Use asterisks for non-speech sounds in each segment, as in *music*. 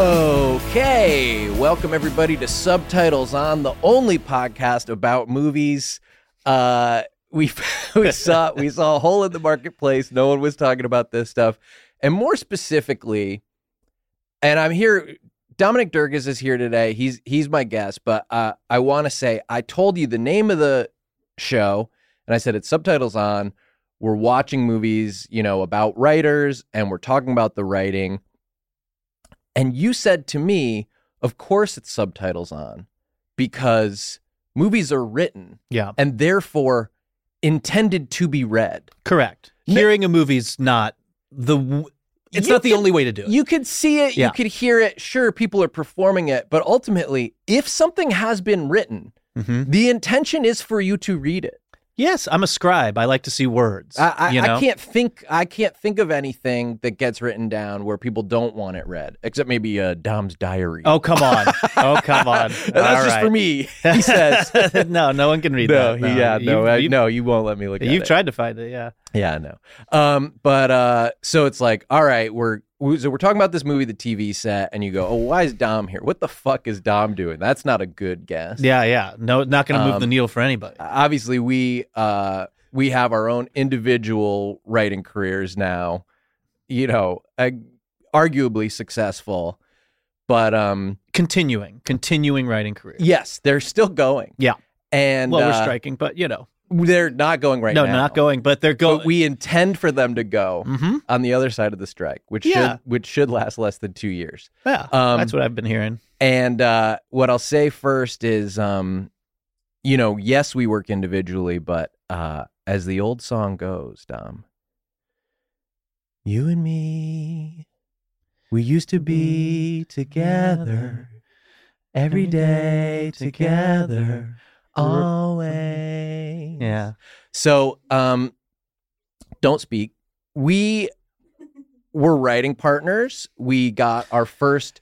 Okay, welcome everybody to Subtitles on the only podcast about movies. Uh, we *laughs* we saw we saw a hole in the marketplace. No one was talking about this stuff, and more specifically, and I'm here. Dominic Dierkes is here today. He's he's my guest, but uh, I want to say I told you the name of the show, and I said it's Subtitles on. We're watching movies, you know, about writers, and we're talking about the writing. And you said to me, of course it's subtitles on because movies are written Yeah, and therefore intended to be read. correct. Hearing a movie's not the. w- It's You not the only way to do it. You could see it, Yeah. you could hear it. Sure, people are performing it, but ultimately, if something has been written, Mhm. the intention is for you to read it. Yes, I'm a scribe. I like to see words. I, I, you know? I can't think. I can't think of anything that gets written down where people don't want it read, except maybe uh, Dom's diary. Oh come on! *laughs* Oh come on! *laughs* That's just for me. He *laughs* says. no, no one can read no, that. he, yeah, no, You've- I, no, you won't let me look at it. You've it. tried to find it. Yeah. Yeah, no. Um, but uh, so it's like, all right, we're we- so we're talking about this movie, the TV set, and you go, oh, why is Dom here? What the fuck is Dom doing? That's not a good guess. Yeah, yeah. No, not going to move Um, the needle for anybody. Obviously, we uh we have our own individual writing careers now. You know, uh, arguably successful, but um, Continuing, continuing writing career. yes, they're still going. Yeah. and well, we're uh, striking, but you know, they're not going right now. no, now. not going, but they're But going. we intend for them to go. hmm on the other side of the strike, which Yeah. should which should last less than two years. Yeah, Um, that's what I've been hearing. And uh, what I'll say first is, um, you know, yes, we work individually, but uh, as the old song goes, Dom, you and me, we used to be together every day together, always. Yeah. So, um, don't speak. We were writing partners. We got our first,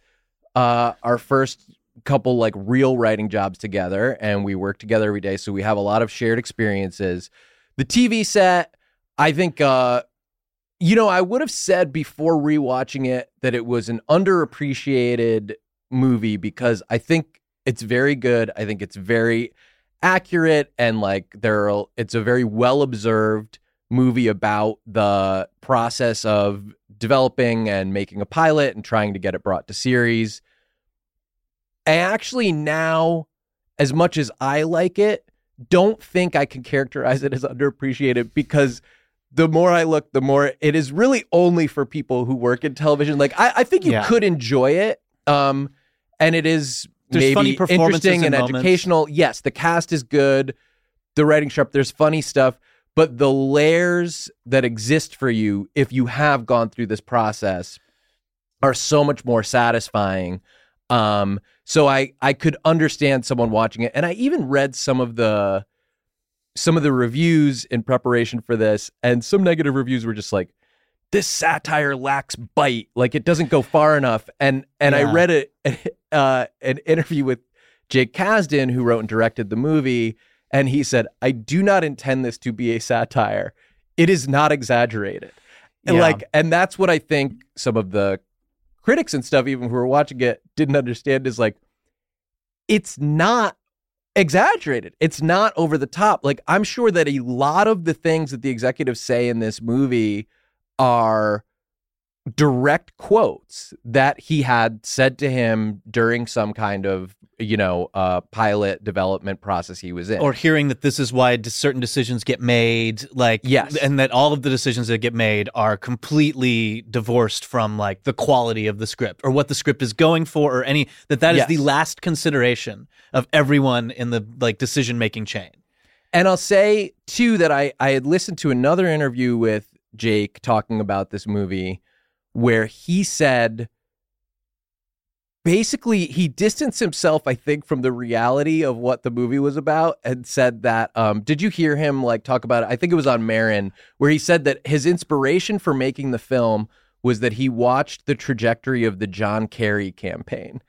uh, our first couple like real writing jobs together, and we work together every day. So we have a lot of shared experiences. The TV set, I think, uh, you know, I would have said before rewatching it that it was an underappreciated movie because I think it's very good. I think it's very accurate and like there are it's a very well observed movie about the process of developing and making a pilot and trying to get it brought to series. I actually now as much as I like it don't think I can characterize it as underappreciated because the more I look, the more it is really only for people who work in television. Like I, I think you Yeah. could enjoy it. Um and it is There's maybe funny performances interesting and and educational. Yes, the cast is good. The writing sharp. There's funny stuff, but the layers that exist for you if you have gone through this process are so much more satisfying. Um, so I I could understand someone watching it, and I even read some of the some of the reviews in preparation for this, and some negative reviews were just like, "This satire lacks bite. Like it doesn't go far enough." And and I Yeah. read a, *laughs* uh, an interview with Jake Kasdan, who wrote and directed the movie, and he said, "I do not intend this to be a satire. It is not exaggerated." And Yeah. like, and that's what I think some of the critics and stuff, even who were watching it, didn't understand is like, it's not exaggerated. It's not over the top. Like, I'm sure that a lot of the things that the executives say in this movie are direct quotes that he had said to him during some kind of, you know, uh, pilot development process he was in. or hearing that this is why certain decisions get made like Yes. and that all of the decisions that get made are completely divorced from like the quality of the script or what the script is going for or any that that is Yes. the last consideration of everyone in the like decision making chain And I'll say too that I I had listened to another interview with Jake talking about this movie where he said basically he distanced himself I think from the reality of what the movie was about and said that um did you hear him like talk about it I think it was on Maron where he said that his inspiration for making the film was that he watched the trajectory of the John Kerry campaign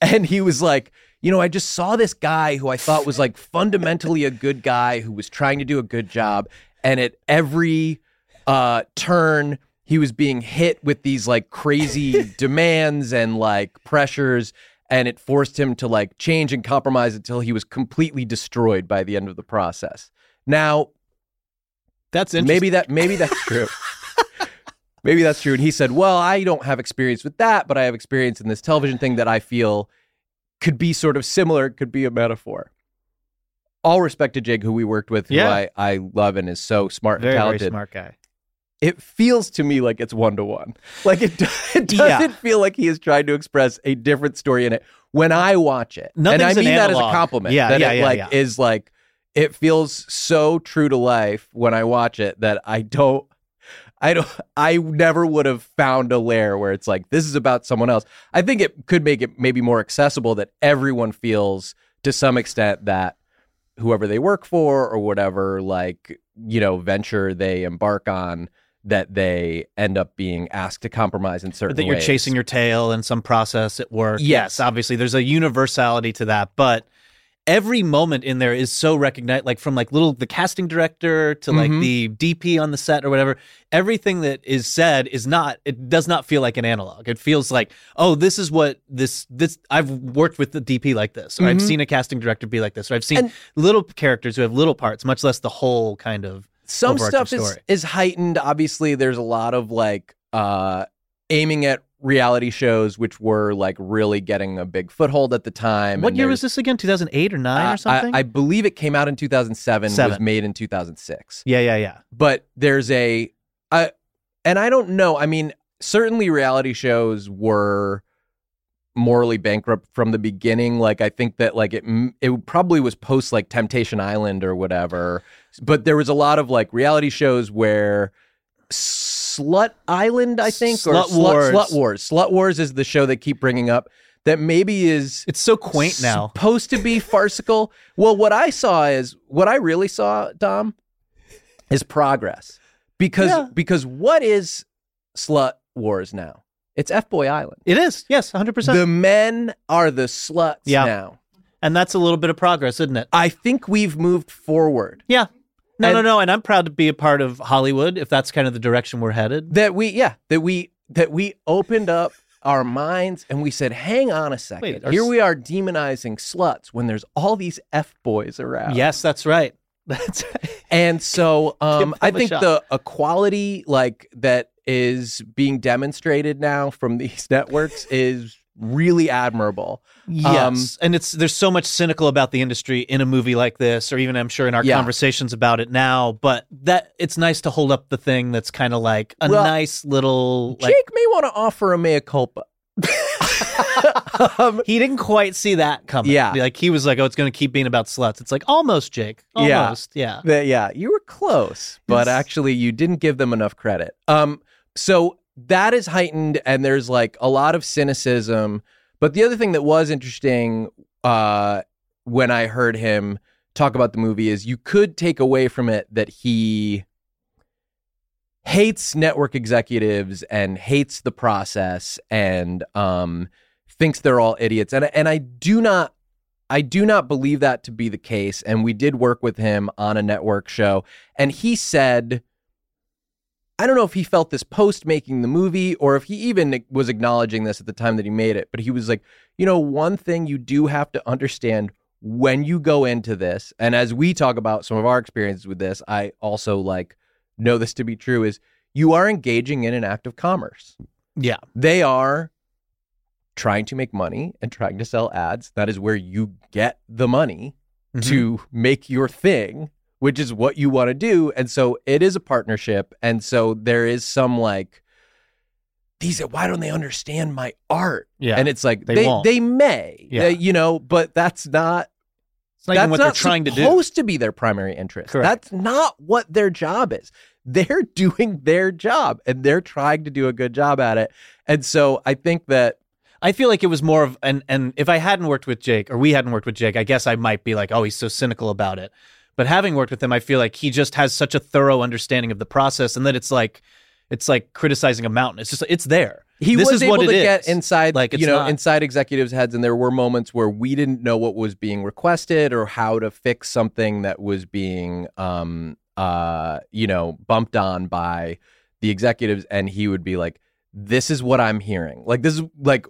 and he was like you know, I just saw this guy who I thought was like fundamentally a good guy who was trying to do a good job. And at every uh, turn, he was being hit with these like crazy *laughs* demands and like pressures and it forced him to like change and compromise until he was completely destroyed by the end of the process. Now, That's interesting. maybe that maybe that's true. *laughs* maybe that's true. And he said, "Well, I don't have experience with that, but I have experience in this television thing that I feel could be sort of similar, could be a metaphor." All respect to Jake, who we worked with, who Yeah. I, I love and is so smart very and very talented. smart guy. It feels to me like it's one to one. Like it, *laughs* it doesn't feel like he is trying to express a different story in it when I watch it. and I Nothing's an mean that as a compliment. Yeah, that yeah, it yeah, like yeah. is like it feels so true to life when I watch it that I don't I don't I never would have found a layer where it's like this is about someone else. I think it could make it maybe more accessible that everyone feels to some extent that whoever they work for or whatever like you know venture they embark on that they end up being asked to compromise in certain that you're ways. chasing your tail in some process at work. Yes. obviously there's a universality to that, but every moment in there is so recognized like from like little the casting director to like Mhm. the DP on the set or whatever. Everything that is said is not it does not feel like an analog. It feels like, "Oh, this is what this this I've worked with the DP like this, or I've Mhm. seen a casting director be like this, or I've seen And- little characters who have little parts, much less the whole kind of some stuff is, story. is heightened obviously there's a lot of like uh aiming at reality shows which were like really getting a big foothold at the time What and year was this again? 2008 or 9 I- or something? I, I believe it came out in 2007 was made in 2006 yeah, yeah, yeah. but there's a I and I don't know. I mean, certainly reality shows were morally bankrupt from the beginning. Like I think that like it it probably was post like Temptation Island or whatever. But there was a lot of like reality shows where Slut Island, I think, or Slut Wars. Slut Wars. Slut Wars is the show they keep bringing up that maybe is It's so quaint now. supposed to be *laughs* farcical. Well, what I saw is what I really saw, Dom, is progress. Because Yeah. because what is slut wars now? It's F Boy Island. It is. Yes, 100%. The men are the sluts Yeah. now. and that's a little bit of progress, isn't it? I think we've moved forward. Yeah. No, And- no, no. And I'm proud to be a part of Hollywood if that's kind of the direction we're headed. That we yeah, that we that we opened up our minds and we said, hang on a second. Wait, Here s- we are demonizing sluts when there's all these F boys around. Yes, that's right. *laughs* That's right. And so um, Give I them a think shot. the equality like that is being demonstrated now from these *laughs* networks is really admirable. Yes. and it's there's so much cynical about the industry in a movie like this, or even I'm sure in our Yeah. conversations about it now. But that it's nice to hold up the thing that's kind of like a Well, nice little like Jake may want to offer a mea culpa. um, *laughs* he didn't quite see that coming. Yeah. Like he was like, Oh, it's gonna keep being about sluts. It's like almost Jake. Yeah. Almost. Yeah. that- yeah, you were close, but It's- actually you didn't give them enough credit. Um, so that is heightened, and there's like a lot of cynicism. But the other thing that was interesting uh, when I heard him talk about the movie is you could take away from it that he hates network executives and hates the process and um, thinks they're all idiots. And and I do not I do not believe that to be the case. And we did work with him on a network show, and he said. I don't know if he felt this post making the movie or if he even was acknowledging this at the time that he made it, but he was like, you know, one thing you do have to understand when you go into this, and as we talk about some of our experiences with this, I also like know this to be true is you are engaging in an act of commerce. Yeah. They are trying to make money and trying to sell ads. That is where you get the money Mhm. to make your thing, which is what you want to do. And so it is a partnership. And so there is some like, these, why don't they understand my art? Yeah. And it's like, They they, they may, Yeah. They- you know, but that's not it's not that's what not they're trying to do. supposed to be their primary interest. Correct. That's not what their job is. They're *laughs* doing their job and they're trying to do a good job at it. And so I think that I feel like it was more of and and if I hadn't worked with Jake or we hadn't worked with Jake, I guess I might be like, oh, he's so cynical about it. But having worked with him, I feel like he just has such a thorough understanding of the process, and that it's like it's like criticizing a mountain. It's just it's there. he This was is able to get is. inside, Like, you know, not- inside executives' heads, and there were moments where we didn't know what was being requested or how to fix something that was being, um, uh, you know, bumped on by the executives and he would be like this is what I'm hearing. Like this is like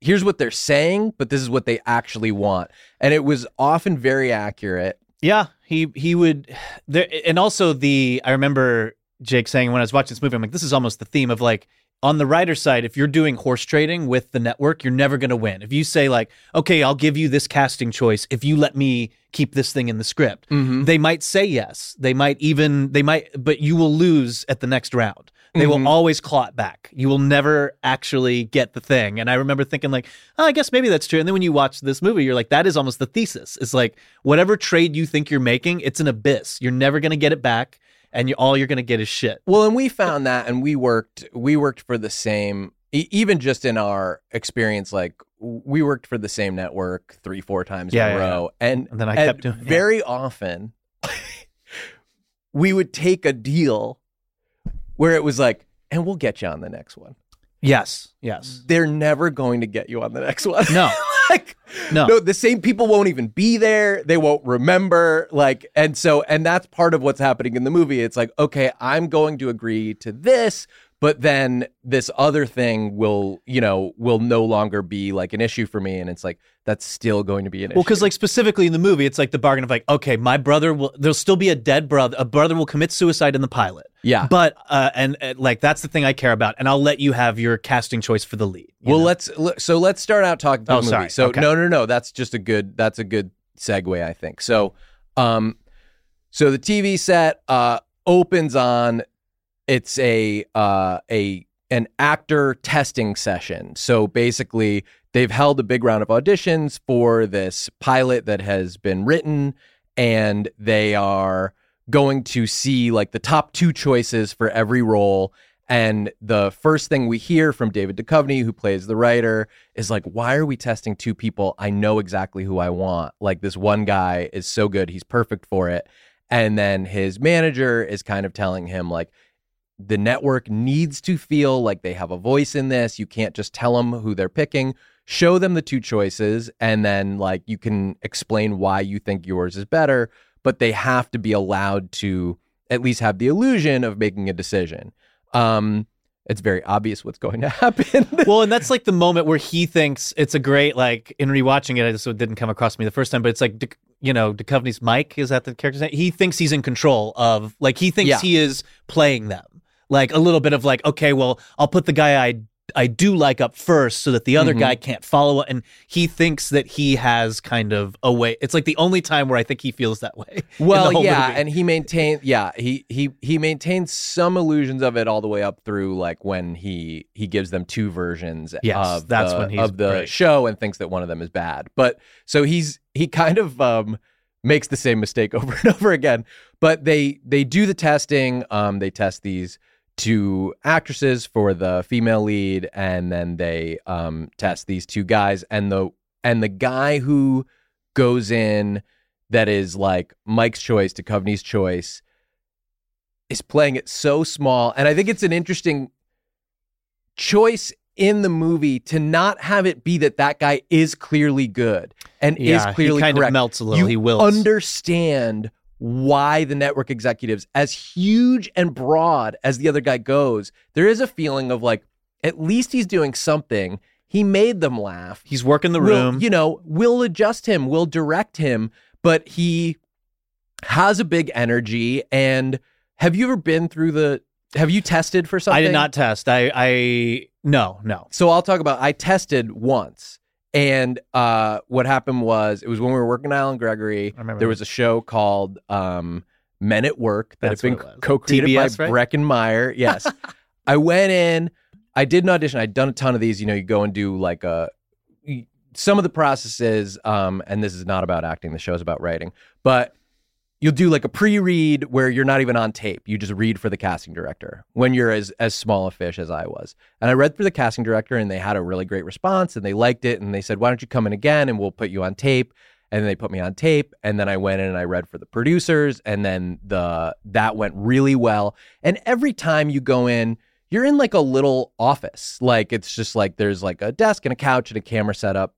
here's what they're saying, but this is what they actually want. And it was often very accurate. Yeah, he he would there and also the I remember Jake saying when I was watching this movie, I'm like, this is almost the theme of like on the writer side, if you're doing horse trading with the network, you're never going to win. If you say like, okay, I'll give you this casting choice if you let me keep this thing in the script, mm-hmm. they might say yes. They might even they might, but you will lose at the next round. They will mm-hmm. always claw it back. You will never actually get the thing. And I remember thinking like, oh, I guess maybe that's true. And then when you watch this movie, you're like, that is almost the thesis. It's like whatever trade you think you're making, it's an abyss. You're never going to get it back, and you all you're going to get is shit. Well, and we found that, and we worked. We worked for the same. e- Even just in our experience, like we worked for the same network three, four times Yeah, in a yeah, row, and And then I kept doing- yeah. very often. we would take a deal where it was like, and we'll get you on the next one. Yes, yes. They're never going to get you on the next one. No, *laughs* like No. no the same people won't even be there they won't remember like and so and that's part of what's happening in the movie it's like okay i'm going to agree to this but then this other thing will you know will no longer be like an issue for me and it's like that's still going to be an issue. Well, because like specifically in the movie, it's like the bargain of like, okay, my brother will. There'll still be a dead brother. A brother will commit suicide in the pilot. Yeah. but uh, and, uh, like that's the thing I care about, and I'll let you have your casting choice for the lead. well know? let's so let's start out talking Oh, the movie sorry. so Okay. no no no that's just a good that's a good segue i think so um so the tv set uh opens on it's a uh a an actor testing session so basically they've held a big round of auditions for this pilot that has been written and they are going to see like the top two choices for every role and the first thing we hear from David Duchovny, who plays the writer, is like, "Why are we testing two people? I know exactly who I want. Like this one guy is so good, he's perfect for it." And then his manager is kind of telling him like, "The network needs to feel like they have a voice in this. You can't just tell them who they're picking. Show them the two choices, and then like you can explain why you think yours is better. But they have to be allowed to at least have the illusion of making a decision." um it's very obvious what's going to *laughs* happen well, and that's like the moment where he thinks it's a great like in rewatching it. I just it didn't come across me the first time, but it's like you know Duchovny's Mike is that the character's name? He thinks he's in control of like he thinks Yeah. he is playing them. Like a little bit of like okay, well I'll put the guy I I do like up first so that the other Mhm. guy can't follow and he thinks that he has kind of a way. It's like the only time where I think he feels that way. *laughs* well yeah movie. and he maintained yeah he he he maintains some illusions of it all the way up through like when he he gives them two versions Yes, of that's the, when he's of the great. show and thinks that one of them is bad but so he's he kind of um makes the same mistake *laughs* over and over again but they they do the testing um they test these two actresses for the female lead and then they um test these two guys and the and the guy who goes in that is like Mike's choice Duchovny's choice is playing it so small and I think it's an interesting choice in the movie to not have it be that that guy is clearly good and yeah, is clearly he kind correct of melts a little. you he will understand why the network executives, as huge and broad as the other guy goes, there is a feeling of like, at least he's doing something. He made them laugh. He's working the We'll- room. you know, we'll adjust him, we'll direct him, but he has a big energy. And have you ever been through the? Have you tested for something? I did not test. I I no no. So I'll talk about I tested once. And uh, what happened was it was when we were working on Allen Gregory. I remember There was a show called um, Men at Work that That's had been what it was. co-created TBS, by right? Breckin Meyer. *laughs* Yes, I went in. I did an audition. I'd done a ton of these. You know, you go and do like a some of the processes. Um, and this is not about acting. The show is about writing, but you'll do like a pre-read where you're not even on tape. You just read for the casting director when you're as as small a fish as I was. And I read for the casting director and they had a really great response and they liked it and they said, "Why don't you come in again and we'll put you on tape." And they put me on tape and then I went in and I read for the producers and then the that went really well. And every time you go in, you're in like a little office. Like it's just like there's like a desk and a couch and a camera set up.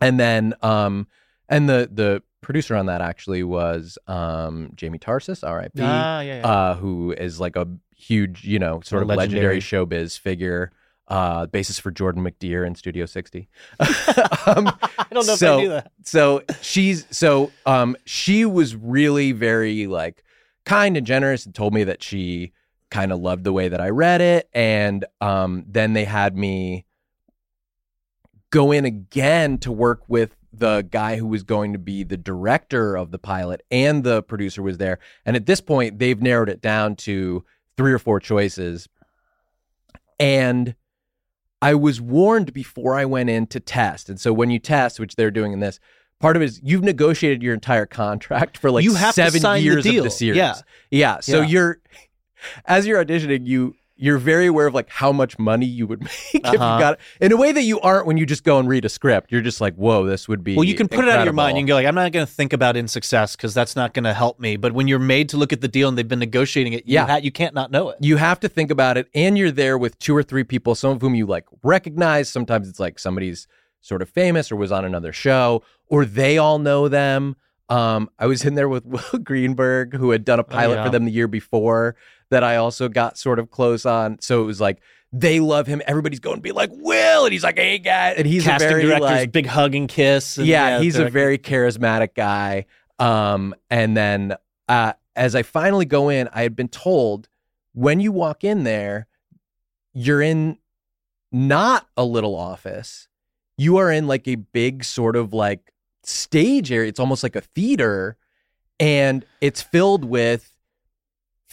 And then um and the the producer on that actually was um, Jamie Tarses, R.I.P. Ah, yeah, yeah. uh, who is like a huge, you know, sort of legendary, showbiz figure. Uh, basis for Jordan McDeere in Studio 60. *laughs* um, I don't know so, if I knew that. so she's so um she was really very like kind and generous and told me that she kind of loved the way that I read it and um then they had me go in again to work with the guy who was going to be the director of the pilot and the producer was there and at this point they've narrowed it down to three or four choices and I was warned before I went in to test. And so when you test, which they're doing in this, part of it is you've negotiated your entire contract for like You have seven the years deal. of the series. Yeah. Yeah. So Yeah. you're as you're auditioning, you you're very aware of like how much money you would *laughs* make if you Uh-huh. got it in a way that you aren't when you just go and read a script. You're just like, whoa, this would be Well, you can put it out of your mind. You can go like, I'm not going to think about in success because that's not going to help me. But when you're made to look at the deal and they've been negotiating it, you Yeah. ha- you can't not know it. you have to think about it and you're there with two or three people some of whom you like recognize sometimes it's like somebody's sort of famous or was on another show or they all know them um, i was in there with *laughs* will greenberg who had done a pilot yeah. for them the year before that i also got sort of close on so it was like they love him everybody's going to be like will and he's like hey guy and he's Casting a very directors, like big hug and kiss. and, yeah, he's a very charismatic guy. Um, and then uh, as I finally go in, I had been told when you walk in there, you're in not a little office. You are in like a big sort of like stage area. It's almost like a theater, and it's filled with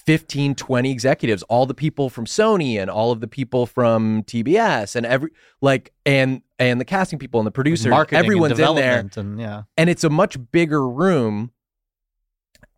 15 20 executives all the people from sony and all of the people from tbs and every like and and the casting people and the producers marketing everyone's in there. and yeah. and it's a much bigger room.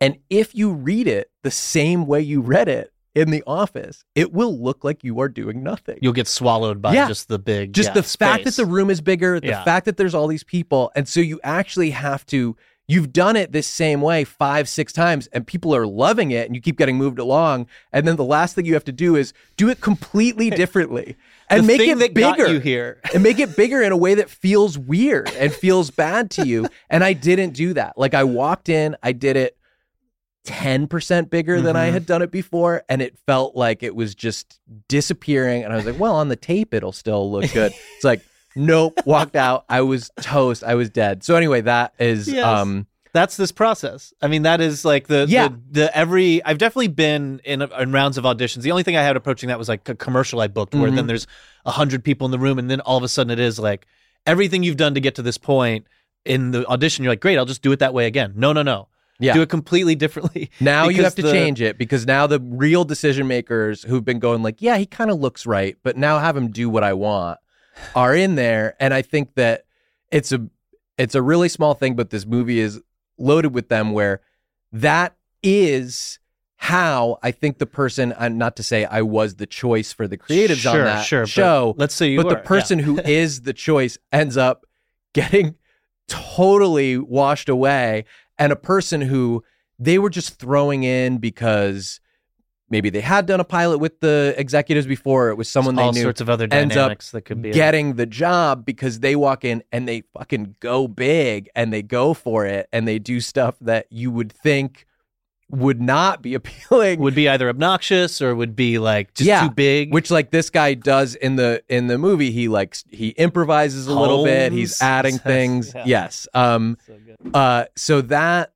And if you read it the same way you read it in the office it will look like you are doing nothing. You'll get swallowed by Yeah. just the big just yeah, the fact that the room is bigger the fact that there's all these people and so you actually have to you've done it this same way five six times and people are loving it and you keep getting moved along and then the last thing you have to do is do it completely *laughs* differently and The make thing it that got bigger you here. *laughs* and make it bigger in a way that feels weird and feels bad to you *laughs* and i didn't do that like i walked in i did it 10% bigger than I Mhm. had done it before. And it felt like it was just disappearing. And I was like, well, on the tape, it'll still look good. it's like, nope, walked out. I was toast. I was dead. So, anyway, that is, Yes. um, That's this process. I mean, that is like the Yeah. the, the every. I've definitely been in, in rounds of auditions. The only thing I had approaching that was like a commercial I booked, where Mhm. then there's a hundred people in the room, and then all of a sudden it is like everything you've done to get to this point in the audition. You're like, great, I'll just do it that way again. No, no, no. Yeah. Do it completely differently. *laughs* now you have to the- change it because now the real decision makers who've been going like, yeah, he kind of looks right, but now have him do what I want are in there. And I think that it's a it's a really small thing, but this movie is loaded with them where that is how I think the person and not to say I was the choice for the creatives on that sure, show. let's say you but were, the yeah. person who *laughs* is the choice ends up getting totally washed away and a person who they were just throwing in because maybe they had done a pilot with the executives before. It was someone all they knew sorts of other dynamics that could be getting the job because they walk in and they fucking go big and they go for it and they do stuff that you would think would not be *laughs* appealing. Would be either obnoxious or would be like just Yeah, too big. which like this guy does in the in the movie. He like he improvises a little bit. He's Holmes. adding *laughs* things. Yeah. yes. Um So uh so that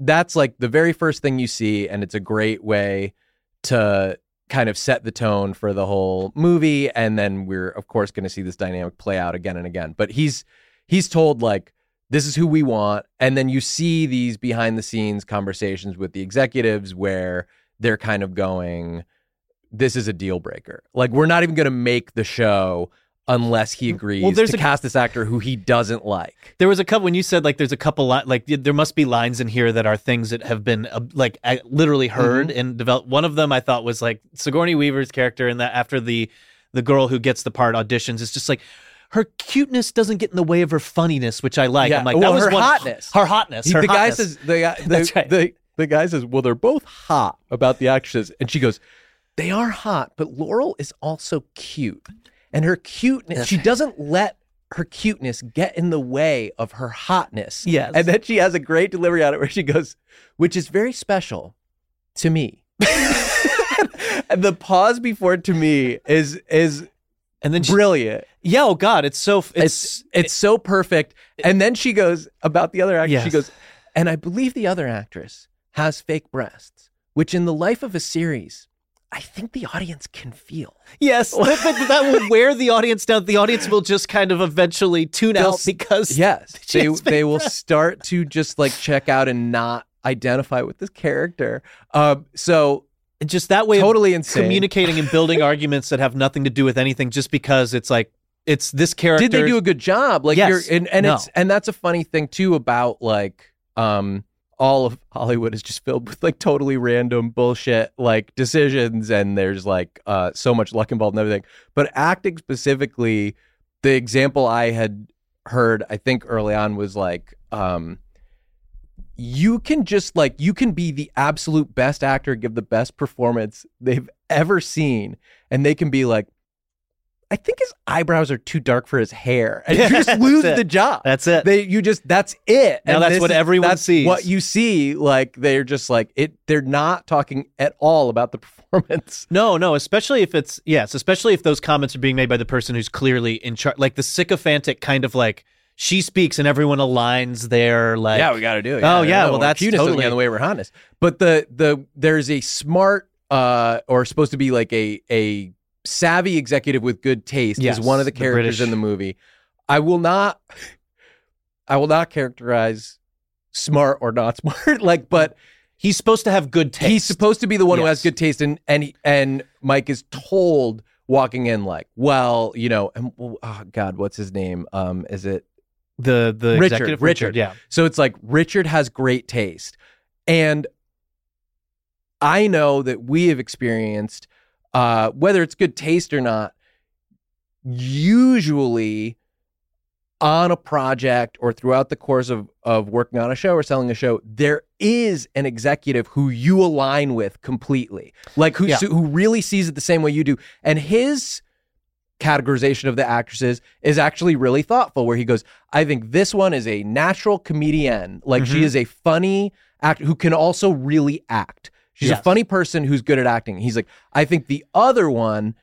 that's like the very first thing you see and it's a great way to kind of set the tone for the whole movie and then we're of course going to see this dynamic play out again and again. But he's he's told like this is who we want. And then you see these behind the scenes conversations with the executives where they're kind of going this is a deal breaker. Like we're not even going to make the show unless he agrees well, there's to a- cast this actor who he doesn't like There was a couple when you said like there's a couple li- like there must be lines in here that are things that have been uh, like uh, literally heard Mm-hmm. and developed. One of them I thought was like Sigourney Weaver's character and that after the the girl who gets the part auditions it's just like her cuteness doesn't get in the way of her funniness, which I like. Yeah, I'm like well, that was her one- hotness. her hotness. Her the guy says the guy *laughs* the, That's right. the, the guy says, "Well, they're both hot about the actresses," and she goes, "They are hot, but Laurel is also cute, and her cuteness. She doesn't let her cuteness get in the way of her hotness. Yes. And then she has a great delivery on it where she goes, which is very special to me. and *laughs* the pause before to me is is And then she, brilliant. yeah, oh god, it's so it's, It's it's so perfect. And then she goes about the other actress. She goes, and I believe the other actress has fake breasts, which in the life of a series, I think the audience can feel. yes, *laughs* that, that- will wear the audience down. The audience will just kind of eventually tune They'll out because Yes, *laughs* they they will start to just like check out and not identify with this character. Um, so just that way totally insane. communicating and building *laughs* arguments that have nothing to do with anything just because it's like it's this character Did they do a good job? Like Yes. you're and, and No. it's and that's a funny thing too about like um all of Hollywood is just filled with like totally random bullshit like decisions and there's like uh so much luck involved and everything. But acting specifically, the example I had heard I think early on was like um you can just like you can be the absolute best actor give the best performance they've ever seen and they can be like I think his eyebrows are too dark for his hair, and you just *laughs* lose the job. That's it. They, you just that's it. Now And that's this what is- everyone that's sees. What you see, like they're just like it. They're not talking at all about the *laughs* performance. No, no, especially if it's yes, especially if those comments are being made by the person who's clearly in charge, like the sycophantic kind of like she speaks and everyone aligns their like. Yeah, we got to do it. Oh, yeah, well, that's cuteness totally- doesn't get in the way we're honest. But the the there's a smart uh or supposed to be like a a savvy executive with good taste Yes, is one of the the characters British- in the movie. I will not I will not characterize smart or not *laughs* smart like but he's supposed to have good taste. he's supposed to be the one who has good taste and and he, and Mike is told walking in like well you know and oh god what's his name um is it the the Richard, executive Richard. yeah. so it's like Richard has great taste. And I know that we have experienced, uh, whether it's good taste or not, usually on a project or throughout the course of, of working on a show or selling a show, there is an executive who you align with completely, like who, Yeah. who really sees it the same way you do. And his categorization of the actresses is actually really thoughtful where he goes i think this one is a natural comedian like she Mhm. is a funny actor who can also really act she's a funny person who's good at acting. He's like i think the other one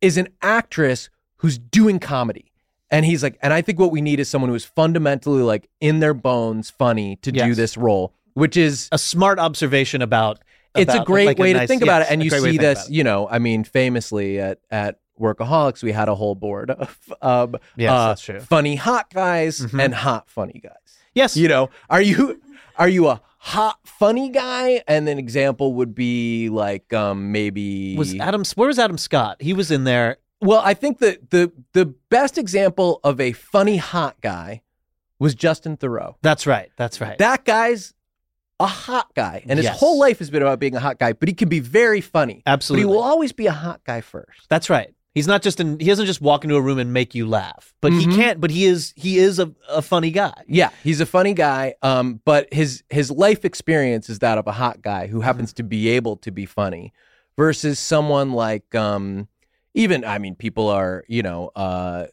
is an actress who's doing comedy. And he's like and i think what we need is someone who is fundamentally like in their bones funny to do this role which is A smart observation about. it's a great like, way to nice- think about it. And you see this you know i mean famously at at workaholics we had a whole board of um, Yes, uh, that's true. funny hot guys Mhm. and hot funny guys. Yes, you know are you are you a hot funny guy and an example would be like um maybe was Adam. Where was Adam Scott? He was in there. well i think that the the best example of a funny hot guy was justin theroux That's right. That's right. that guy's a hot guy and his Yes. whole life has been about being a hot guy but he can be very funny Absolutely. but he will always be a hot guy first That's right. He's not just in. He doesn't just walk into a room and make you laugh, but Mhm. he can't. But he is. He is a, a funny guy. Yeah, he's a funny guy. Um, but his his life experience is that of a hot guy who happens Mm-hmm. to be able to be funny, versus someone like um, even I mean, people are you know, uh,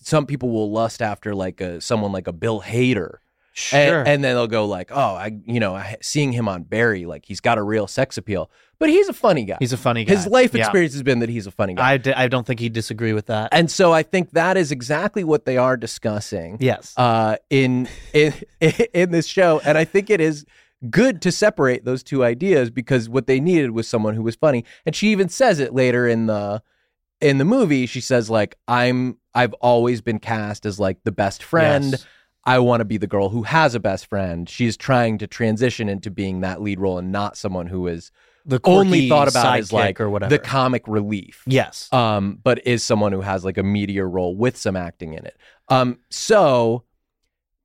some people will lust after like a someone like a Bill Hader, Sure. and, and then they'll go like, oh, I you know, I, seeing him on Barry, like he's got a real sex appeal, but he's a funny guy. he's a funny guy. his life Yeah. experience has been that he's a funny guy. I, d- I don't think he'd disagree with that. and so I think that is exactly what they are discussing yes. uh, in in *laughs* in this show, and I think it is good to separate those two ideas because what they needed was someone who was funny, and she even says it later in the in the movie. She says like, "I'm I've always been cast as like the best friend." Yes. I want to be the girl who has a best friend. She's trying to transition into being that lead role and not someone who is the only thought about is like or whatever. the comic relief yes. um, but is someone who has like a media role with some acting in it. Um, so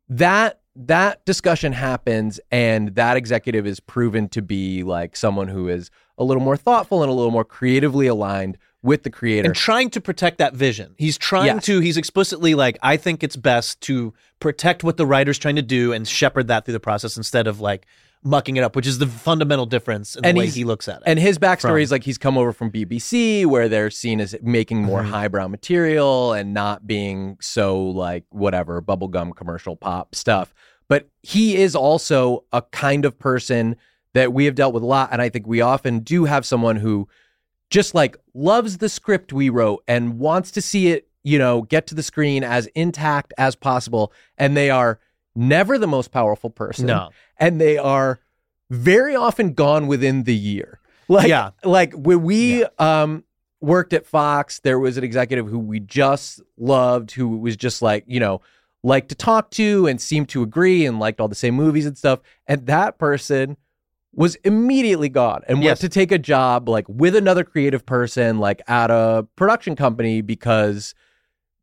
that that discussion happens, and that executive is proven to be like someone who is a little more thoughtful and a little more creatively aligned with the creator. and trying to protect that vision. He's trying Yes. to. He's explicitly like, I think it's best to protect what the writer's trying to do and shepherd that through the process instead of like mucking it up, which is the fundamental difference in And the way he looks at it. And his backstory From- is like he's come over from BBC, where they're seen as making more Mhm. highbrow material and not being so like whatever bubblegum commercial pop stuff. But he is also a kind of person that we have dealt with a lot. And I think we often do have someone who just like loves the script we wrote and wants to see it, you know, get to the screen as intact as possible. And they are never the most powerful person no, and they are very often gone within the year. Like, Yeah. like when we um worked at Fox, there was an executive who we just loved, who was just like, you know, liked to talk to and seemed to agree and liked all the same movies and stuff. And that person was immediately gone and went Yes. to take a job like with another creative person, like at a production company because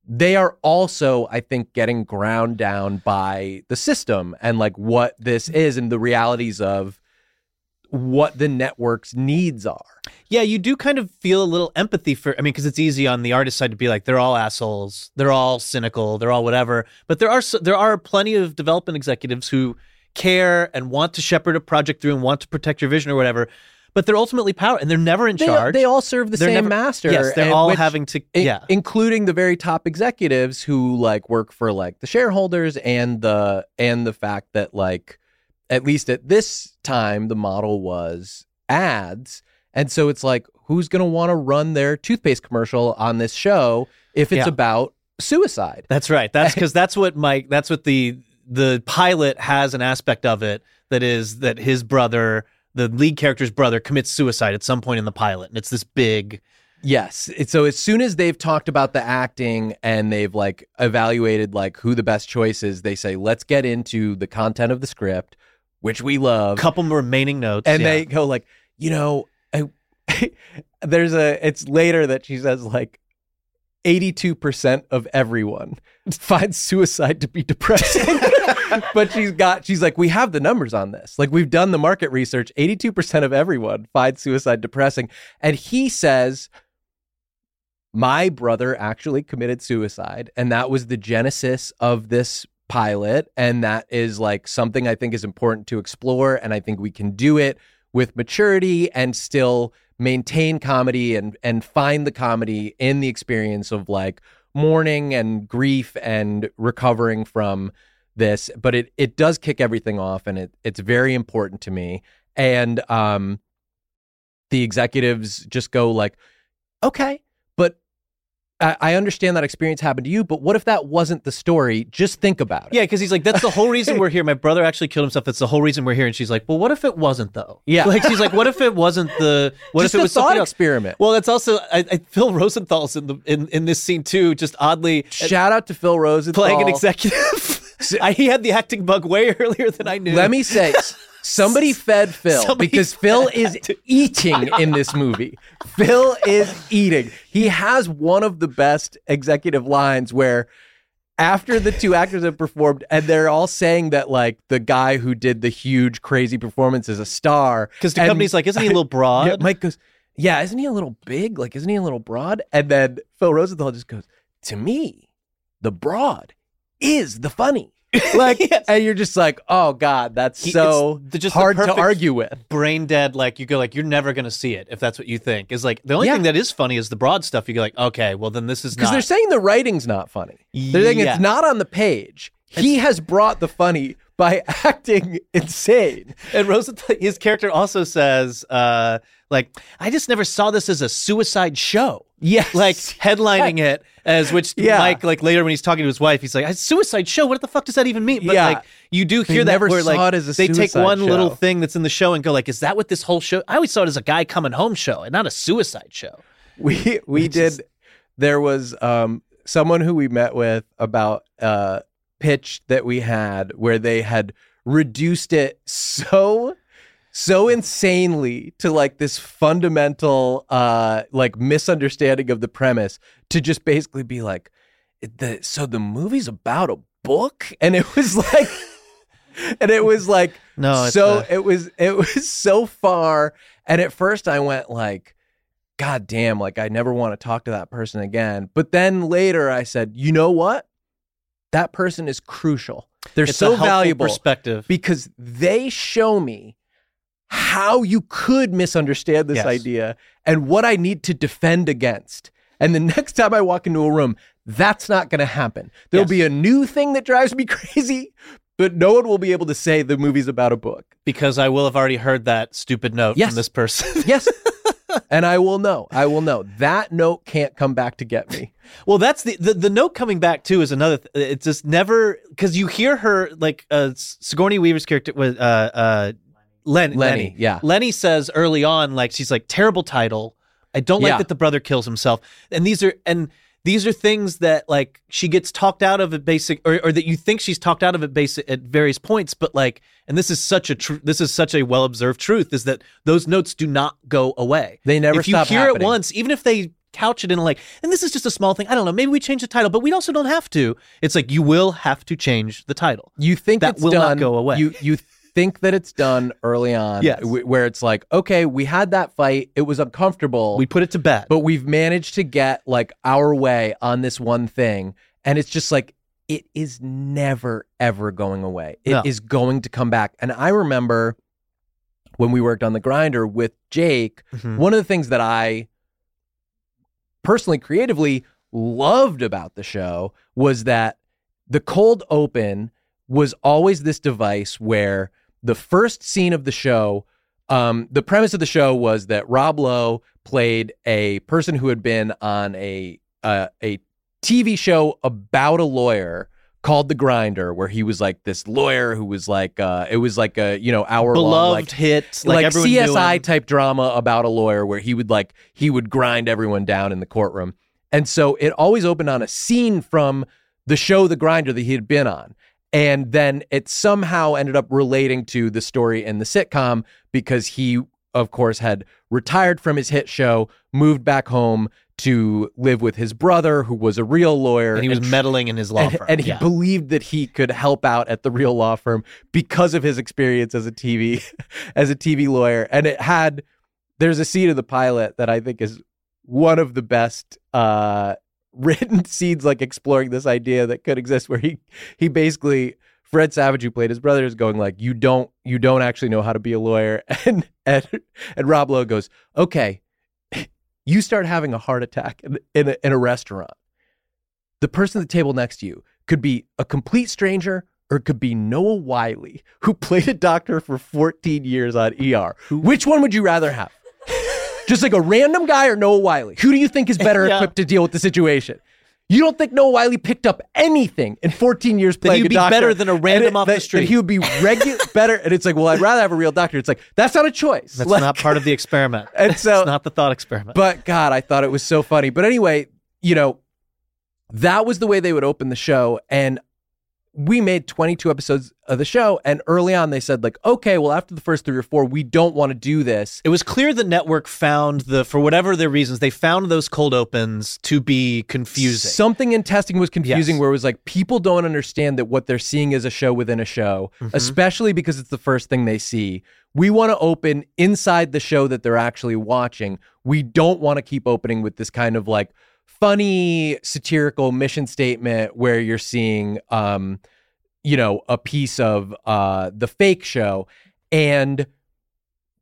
they are also, I think, getting ground down by the system and like what this mm. is and the realities of what the network's needs are. Yeah, you do kind of feel a little empathy for. I mean, because it's easy on the artist side to be like, they're all assholes, they're all cynical, they're all whatever. But there are there are plenty of development executives who care and want to shepherd a project through and want to protect your vision or whatever. But they're ultimately power, and they're never in They, charge. they all serve the They're same never- master. yes, they're all which- having to. yeah, including the very top executives who like work for like the shareholders and the and the fact that like at least at this time the model was ads and so it's like who's going to want to run their toothpaste commercial on this show if it's Yeah. about suicide That's right. That's because that's what Mike. That's what the the pilot has an aspect of it that is that his brother, the lead character's brother, commits suicide at some point in the pilot, and it's this big. Yes. So as soon as they've talked about the acting and they've like evaluated like who the best choice is, they say, let's get into the content of the script, which we love. couple remaining notes, and yeah. they go like, you know, I, *laughs* there's a, it's later that she says like 82% of everyone *laughs* finds suicide to be depressing. *laughs* but she's got, she's like, we have the numbers on this. Like we've done the market research. 82% of everyone finds suicide depressing. And he says, my brother actually committed suicide. And that was the genesis of this pilot. And that is like something I think is important to explore. And I think we can do it with maturity and still maintain comedy and and find the comedy in the experience of like mourning and grief and recovering from this but it it does kick everything off and it it's very important to me. And um the executives just go like okay I, understand that experience happened to you but what if that wasn't the story just think about it Yeah, because he's like, that's the whole reason we're here. My brother actually killed himself. That's the whole reason we're here. And she's like, well, what if it wasn't though? Yeah. like she's like, what if it wasn't the? What just if it was thought experiment Well, that's also I, I, Phil Rosenthal's in the in, in this scene too. Just oddly uh, shout out to phil rosenthal playing an executive. *laughs* I, he had the acting bug way *laughs* earlier than I knew. Let me say, somebody fed Phil Somebody because *laughs* Phil is eating in this movie. Phil is eating. He has one of the best executive lines where after the two actors have performed and they're all saying that like the guy who did the huge crazy performance is a star because the and- company's like, isn't he a little *laughs* broad? yeah, Mike goes, Yeah, isn't he a little big? Like, isn't he a little broad? And then Phil Rosenthal just goes, To me, the broad is the funny. *laughs* Like, Yes. and you're just like, Oh God, that's He- so just hard to argue with. brain dead like you go like you're never gonna see it if that's what you think is like the only Yeah. thing that is funny is the broad stuff you go like okay well then this is Because they're saying the writing's not funny. They're saying Yeah. it's not on the page. He has brought the funny by *laughs* acting insane. and Rosenthal his character also says uh like I just never saw this as a suicide show Yes. like *laughs* headlining it as which Yeah. Mike like later when he's talking to his wife he's like a suicide show what the fuck does that even mean but Yeah. like you do They hear that never where saw like it as a they take one little thing that's in the show and go like is that what this whole show I always saw it as a guy coming home show and not a suicide show we *laughs* we Which did is- there was um someone who we met with about a pitch that we had where they had reduced it so so insanely to like this fundamental uh like misunderstanding of the premise to just basically be like the so the movie's about a book? And it was like *laughs* and it was like no it's so uh, it was it was so far. And at first i went like god damn like i never want to talk to that person again. But then later i said you know what? That person is crucial. They're It's so valuable perspective. because they show me how you could misunderstand this Yes. idea and what I need to defend against. And the *laughs* next time I walk into a room, that's not going to happen. There'll Yes. be a new thing that drives me *laughs* crazy, but no one will be able to say the movie's about a book. because I will have already heard that stupid note Yes. from this person. *laughs* Yes. and I will know. I will know. That note can't come back to get me. well, that's the, the the note coming back too is another. Th- it's just never because you hear her like uh, Sigourney Weaver's character was uh uh Len, Lenny, Lenny. yeah. Lenny says early on like she's like terrible title. I don't like Yeah. that the brother kills himself, and these are and these are things that like she gets talked out of at basic or, or that you think she's talked out of at basic at various points but like and this is such a tr- this is such a well observed truth is that those notes do not go away They never if you hear happening. it once even if they couch it in like and this is just a small thing i don't know maybe we change the title but we also don't have to it's like you will have to change the title You think That will not go away. You you think that it's done early on, Yes. wh- where it's like, okay, we had that fight, it was uncomfortable, we put it to bed but we've managed to get like our way on this one thing, and it's just like it is never ever going away. It is No. going to come back. And I remember when we worked on the grinder with Jake, Mhm. one of the things that I personally creatively loved about the show was that the cold open was always this device where the first scene of the show um, the premise of the show was that Rob Lowe played a person who had been on a uh, a TV show about a lawyer called The Grinder, where he was like this lawyer who was like uh, it was like a you know hour long beloved like hit like, like, CSI type drama about a lawyer where he would like he would grind everyone down in the courtroom. And so it always opened on a scene from the show The Grinder that he had been on. And then it somehow ended up relating to the story in the sitcom because he of course had retired from his hit show, moved back home to live with his brother who was a real lawyer and he was tr- meddling in his law and, firm and he Yeah. believed that he could help out at the real law firm because of his experience as a TV *laughs* as a TV lawyer. And it had there's a scene in the pilot that I think is one of the best uh written *laughs* scenes like exploring this idea that could exist where he he basically Fred Savage who played his brother is going like you don't you don't actually know how to be a lawyer *laughs* and and and Rob Lowe goes okay you start having a heart attack in, in, a, in a restaurant the person at the table next to you could be a complete stranger or it could be Noah Wyle, who played a doctor for 14 years on ER. Which one would you rather have? Just like a random guy or Noah Wyle? Who do you think is *laughs* better Yeah. equipped to deal with the situation? You don't think Noah Wyle picked up anything in 14 years playing he'd a be doctor? better than a random it- off the street. That he would be *laughs* regular better. And it's like, well, I'd rather have a real doctor. It's like, that's not a choice. that's Like- not part of the experiment *laughs* And so- it's not the thought experiment but God, I thought it was so funny. But anyway, you know, that was the way they would open the show. And we made 22 episodes of the show. And early on, they said, like, okay, well, after the first three or four, we don't want to do this. It was clear the network found the for whatever their reasons they found those cold opens to be confusing. Something in testing was confusing Yes. where it was like people don't understand that what they're seeing is a show within a show, Mm-hmm. especially because it's the first thing they see. We want to open inside the show that they're actually watching. We don't want to keep opening with this kind of like funny satirical mission statement where you're seeing um you know a piece of uh the fake show and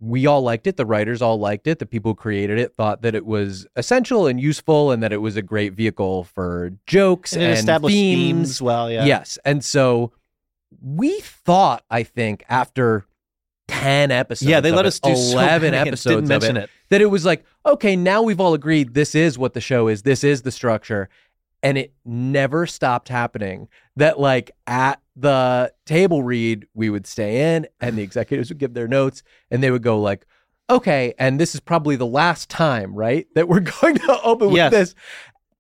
we all liked it the writers all liked it the people who created it thought that it was essential and useful and that it was a great vehicle for jokes and and, established themes themes well, yeah. yes and so we thought i think after 10 episodes Yeah, they let it, us do so 11 many and episodes didn't mention of it, it. that it was like okay now we've all agreed this is what the show is this is the structure and it never stopped happening that like at the table read we would stay in and the executives would give their notes and they would go like okay and this is probably the last time right that we're *laughs* going to open with Yes. this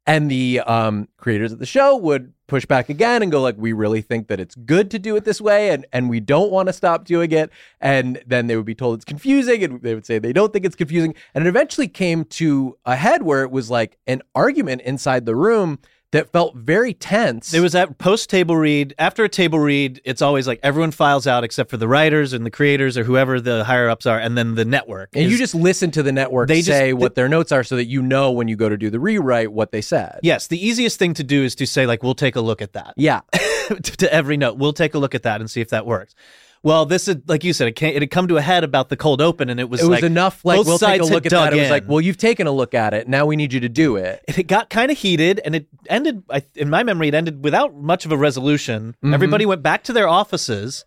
and the um, creators of the show would push back again and go like we really think that it's good to do it this way and and we don't want to stop doing it. And then they would be told it's confusing and they would say they don't think it's confusing. And it eventually came to a head where it was like an argument inside the room that felt very tense It was at post table read. After a table read, it's always like everyone files out except for the writers and the creators or whoever the higher ups are, and then the network. and you just listen to the network They just- say what their notes are so that you know when you go to do the rewrite what they said yes, the easiest thing to do is to say like we'll take a look at that. yeah *laughs* to every note. We'll take a look at that and see if that works. Well, this is like you said, it, came, it had come to a head about the cold open, and it was It was like, enough. Like both we'll take a look at that. It was like, well, you've taken a look at it. Now we need you to do it. It got kind of heated, and it ended. I, in my memory, it ended without much of a resolution. Mm-hmm. Everybody went back to their offices.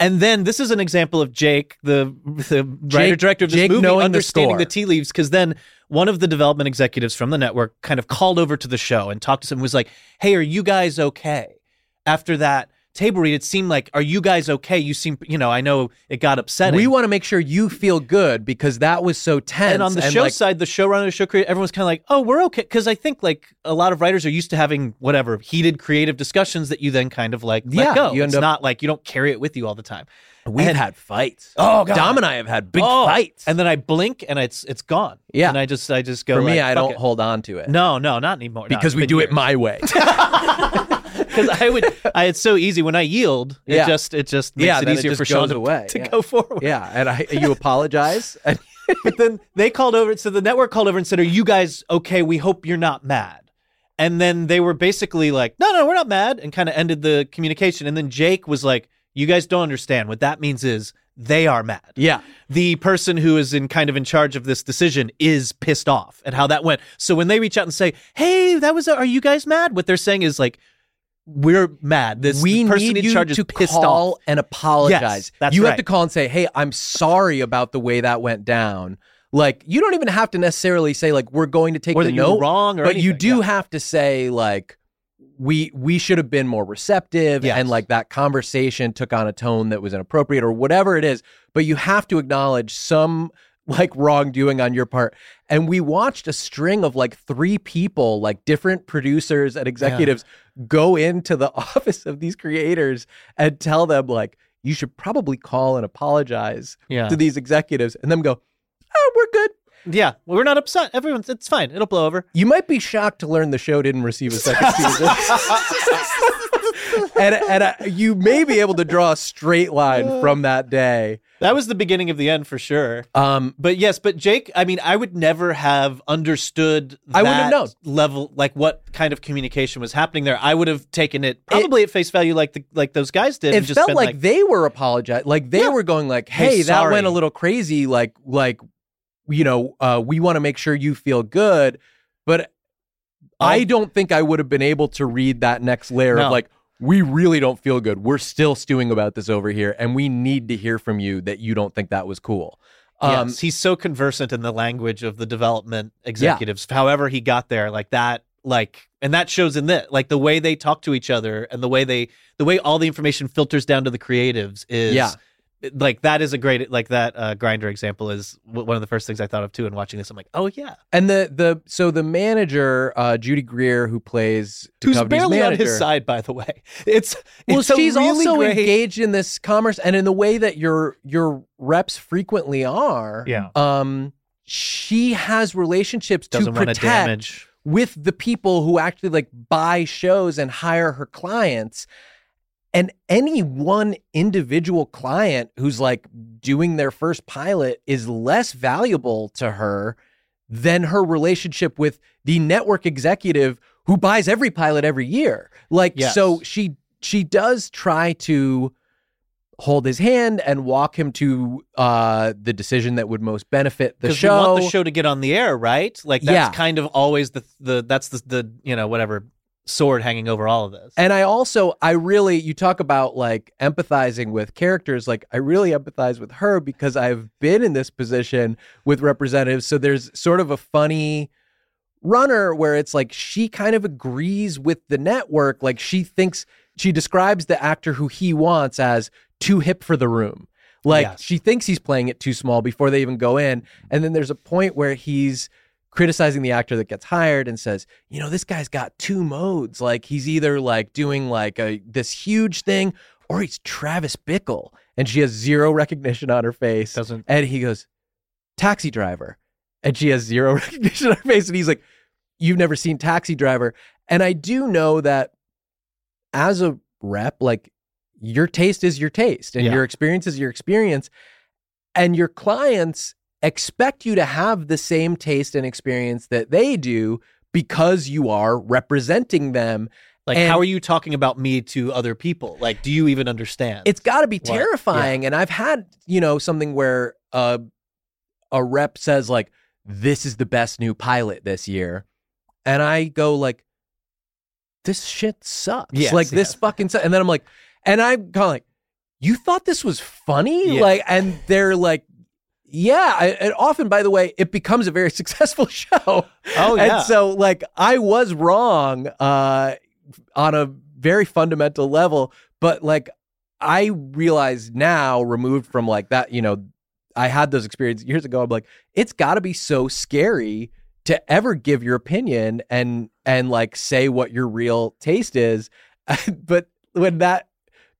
And then this is an example of Jake, the the writer director of this Jake movie, knowing the understanding the, tea leaves. Because then one of the development executives from the network kind of called over to the show and talked to him. and Was like, "Hey, are you guys okay?" After that table read, it seemed like, "Are you guys okay?" You seem, you know, I know it got upsetting. We want to make sure you feel good because that was so tense. and on the show like, side, the showrunner, the show creator, everyone's kind of like, "Oh, we're okay," because I think like a lot of writers are used to having whatever heated creative discussions that you then kind of like let Yeah, go. you end it's up- not like you don't carry it with you all the time. we've and- had fights. Oh, God. Dom and I have had big Oh, fights. and then I blink and it's it's gone. Yeah. and I just I just go for me, like, I don't it." hold on to it No, no, not anymore. Because we do it my way. *laughs* *laughs* because I would. I it's so easy when I yield. It Yeah. just it just makes Yeah, it then it easier for Sean to, away. to Yeah. go forward. yeah, and I, you apologize. *laughs* And but then they called over. So the network called over and said, "Are you guys okay? We hope you're not mad." And then they were basically like, "No, no, we're not mad," and kind of ended the communication. And then Jake was like, "You guys don't understand. What that means is they are mad. yeah, The person who is in kind of in charge of this decision is pissed off at how that went. So when they reach out and say, "Hey, that was, a, are you guys mad?" What they're saying is like, "We're mad. This we person need in charge is to pissed call off." and apologize. Yes, that's you have to call and say, "Hey, I'm sorry about the way that went down." Like you don't even have to necessarily say like we're going to take Or the that you were note wrong or but you do yeah. have to say like we we should have been more receptive Yes. and like that conversation took on a tone that was inappropriate or whatever it is but you have to acknowledge some like wrongdoing on your part. And we watched a string of like three people like different producers and executives go into the *laughs* office of these creators and tell them like you should probably call and apologize Yeah. to these executives. And them go oh we're good Yeah, well, we're not upset. Everyone's it's fine. It'll blow over. You might be shocked to learn the show didn't receive a second *laughs* season. *laughs* and and uh, you may be able to draw a straight line from that day. That was the beginning of the end for sure. Um, But yes, but Jake, I mean, I would never have understood I wouldn't have known. level, like what kind of communication was happening there. I would have taken it probably at face value, like the like those guys did. it and just felt been like, they were apologizing, like they Yeah. were going like, Hey, "Hey, that went a little crazy." Like, like you know, uh, we want to make sure you feel good, but I don't think I would have been able to read that next layer No. of like. We really don't feel good. We're still stewing about this over here, and we need to hear from you that you don't think that was cool. Um, yes, he's so conversant in the language of the development executives. However, he got there, like that, like, and that shows in that, like the way they talk to each other and the way they, the way all the information filters down to the creatives is, Yeah. Like that is a great, like that uh, grinder example is w- one of the first things I thought of too. And watching this, I'm like, oh yeah, And the the so the manager, uh, Judy Greer, who plays who's Duchovny's barely on his side, by the way. It's Well, it's she's really also great- engaged in this commerce, and in the way that your your reps frequently are. Yeah. Um, she has relationships doesn't to to protect damage. with the people who actually like buy shows and hire her clients. And any one individual client who's like doing their first pilot is less valuable to her than her relationship with the network executive who buys every pilot every year. Like Yes. so she she does try to hold his hand and walk him to uh the decision that would most benefit the show. we want the show to get on the air, right? Like that's Yeah. kind of always the the that's the the you know whatever sword hanging over all of this. And I also, I really, you talk about like empathizing with characters. Like, I really empathize with her because I've been in this position with representatives. So there's sort of a funny runner where it's like she kind of agrees with the network. Like, she thinks, she describes the actor who he wants as too hip for the room. Like, Yes. she thinks he's playing it too small before they even go in. And then there's a point where he's, criticizing the actor that gets hired and says, you know, this guy's got two modes. Like he's either like doing like a this huge thing or he's Travis Bickle. And she has zero recognition on her face. Doesn't- and he goes, taxi driver. And she has zero *laughs* recognition on her face. And he's like, You've never seen Taxi Driver. And I do know that as a rep, like your taste is your taste and Yeah. your experience is your experience. And your clients expect you to have the same taste and experience that they do because you are representing them. Like, And- how are you talking about me to other people? Like, do you even understand? it's got to be terrifying. And I've had, you know, something where uh, a rep says like, "This is the best new pilot this year," and I go like, "This shit sucks." Yes, like this *laughs* fucking, su-. and then I'm like, and I'm kind of like, "You thought this was funny?" Yeah. Like, and they're like. Yeah, I- and often, by the way, it becomes a very *laughs* successful show. oh yeah. And so, like, I was wrong uh, on a very fundamental level, but like, I realize now, removed from like that, you know, I had those experiences years ago. I'm like, it's got to be so scary to ever give your opinion and and like say what your real taste is. *laughs* but when that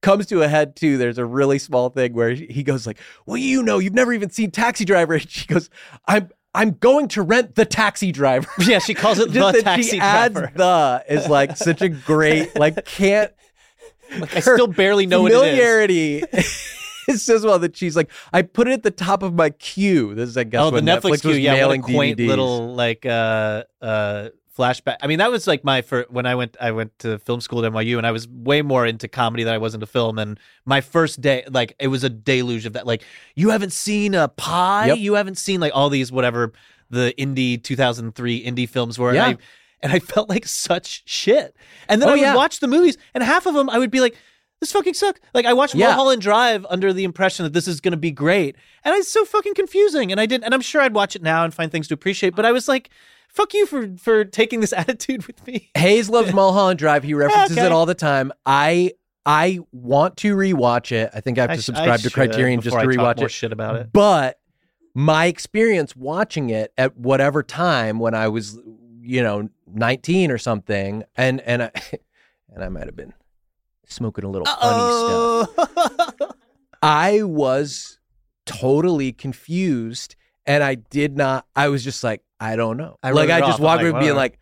comes to a head too, there's a really small thing where he goes like, "Well, you know, you've never even seen Taxi Driver." And she goes, "I'm." I'm going to rent the taxi driver. *laughs* yeah, she calls it the taxi she adds driver. the is like such a great like can't Like, I still barely know what it is. familiarity. *laughs* It's so well that she's like, I put it at the top of my queue. This is, I guess, Oh, the Netflix Netflix queue, was yeah, what a mailing quaint DVDs. little like uh uh flashback. I mean, that was like my first when I went I went to film school at NYU, and I was way more into comedy than I was into film. And my first day, like, it was a deluge of that. Like, you haven't seen a Pie, Yep. you haven't seen like all these whatever the indie 2003 indie films were. Yeah. And I, and I felt like such shit. And then Oh, I would yeah. watch the movies, and half of them I would be like, this fucking sucks. Like I watched Yeah. Mulholland Drive under the impression that this is going to be great, and it's so fucking confusing. And I didn't. And I'm sure I'd watch it now and find things to appreciate. But I was like, fuck you for for taking this *laughs* attitude with me. Hayes loves Mulholland Drive. He references okay. it all the time. I I want to rewatch it. I think I have to sh- subscribe to Criterion just to I rewatch it. Shit about it. But my experience watching it at whatever time when I was, you know, 19 or something, and and I *laughs* and I might have been smoking a little funny stuff. I was totally confused and I did not I was just like, I don't know. I like I just off. I'm like, away being like,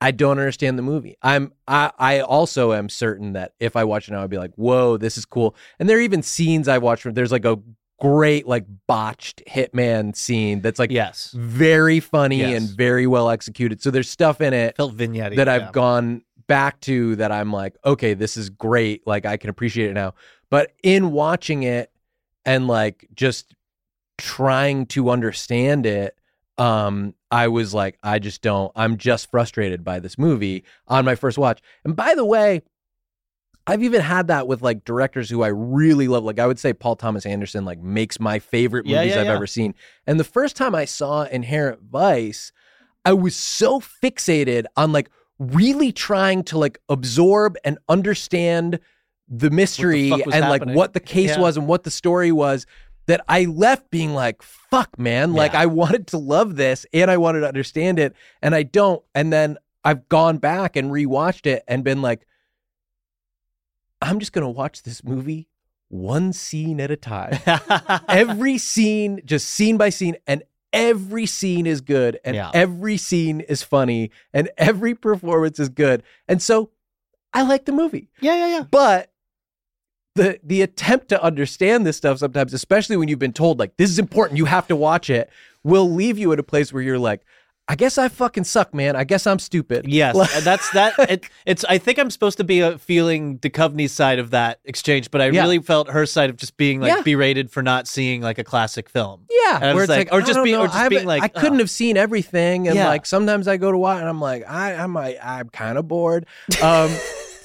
I don't understand the movie. I'm I I also am certain that if I watch it now, I'd be like, whoa, this is cool. And there are even scenes I watched where there's like a great like botched hitman scene that's like yes, very funny Yes. and very well executed. So there's stuff in it felt vignette that I've gone back to that I'm like, okay, this is great. Like I can appreciate it now. But in watching it and like just trying to understand it, um, I was like, I just don't, I'm just frustrated by this movie on my first watch. And by the way, I've even had that with like directors who I really love. Like I would say Paul Thomas Anderson like makes my favorite movies yeah, I've yeah. ever seen. And the first time I saw Inherent Vice, I was so fixated on like really trying to like absorb and understand the mystery was and like what the case Yeah. was and what the story was that I left being like, fuck, man. Like Yeah. I wanted to love this and I wanted to understand it and I don't. And then I've gone back and rewatched it and been like, I'm just going to watch this movie one scene at a time. *laughs* every scene, just scene by scene, and every scene is good, and Yeah. every scene is funny, and every performance is good. And so I like the movie. yeah, yeah, yeah. But the the attempt to understand this stuff sometimes, especially when you've been told like this is important, you have to watch it, will leave you at a place where you're like, I guess I fucking suck, man. I guess I'm stupid. Yes, Like- that's that. It, it's. I think I'm supposed to be uh, feeling Duchovny's side of that exchange, but I Yeah. really felt her side of just being like Yeah. berated for not seeing like a classic film. Yeah, And where it's like- like, or just being- or just being like, I couldn't uh. have seen everything, and Yeah. like sometimes I go to watch, and I'm like, I, I'm, like, I'm kind of bored. Um,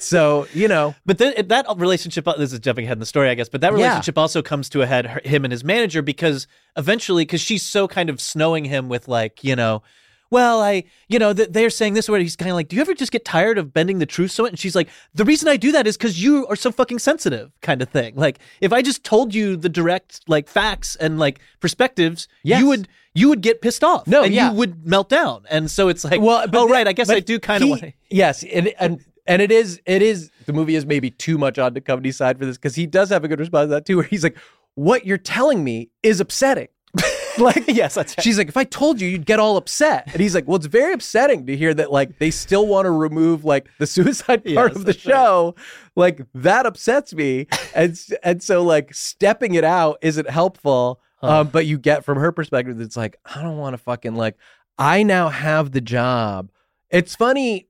so you know, But then that relationship, uh, this is jumping ahead in the story, I guess, but that Yeah. relationship also comes to a head, her, him and his manager, because eventually, because she's so kind of snowing him with like, you know, well, I, you know, th- they're saying this word. He's kind of like, do you ever just get tired of bending the truth so much? And she's like, the reason I do that is because you are so fucking sensitive, kind of thing. Like, if I just told you the direct like facts and like perspectives, Yes. you would you would get pissed off. No, and yeah. you would melt down. And so it's like, well, but oh right, I guess I do kind of he- want. to Yes, and and and it is it is the movie is maybe too much on the company side for this because he does have a good response to that too, where he's like, "What you're telling me is upsetting." *laughs* like, yes, that's right. She's like, if I told you, you'd get all upset. And he's like, well, it's very upsetting to hear that like they still want to remove like the suicide part Yes, of the that's right. show. Like that upsets me. and and so like stepping it out isn't helpful. Huh. Um, but you get from her perspective, it's like, I don't want to fucking like I now have the job. It's funny,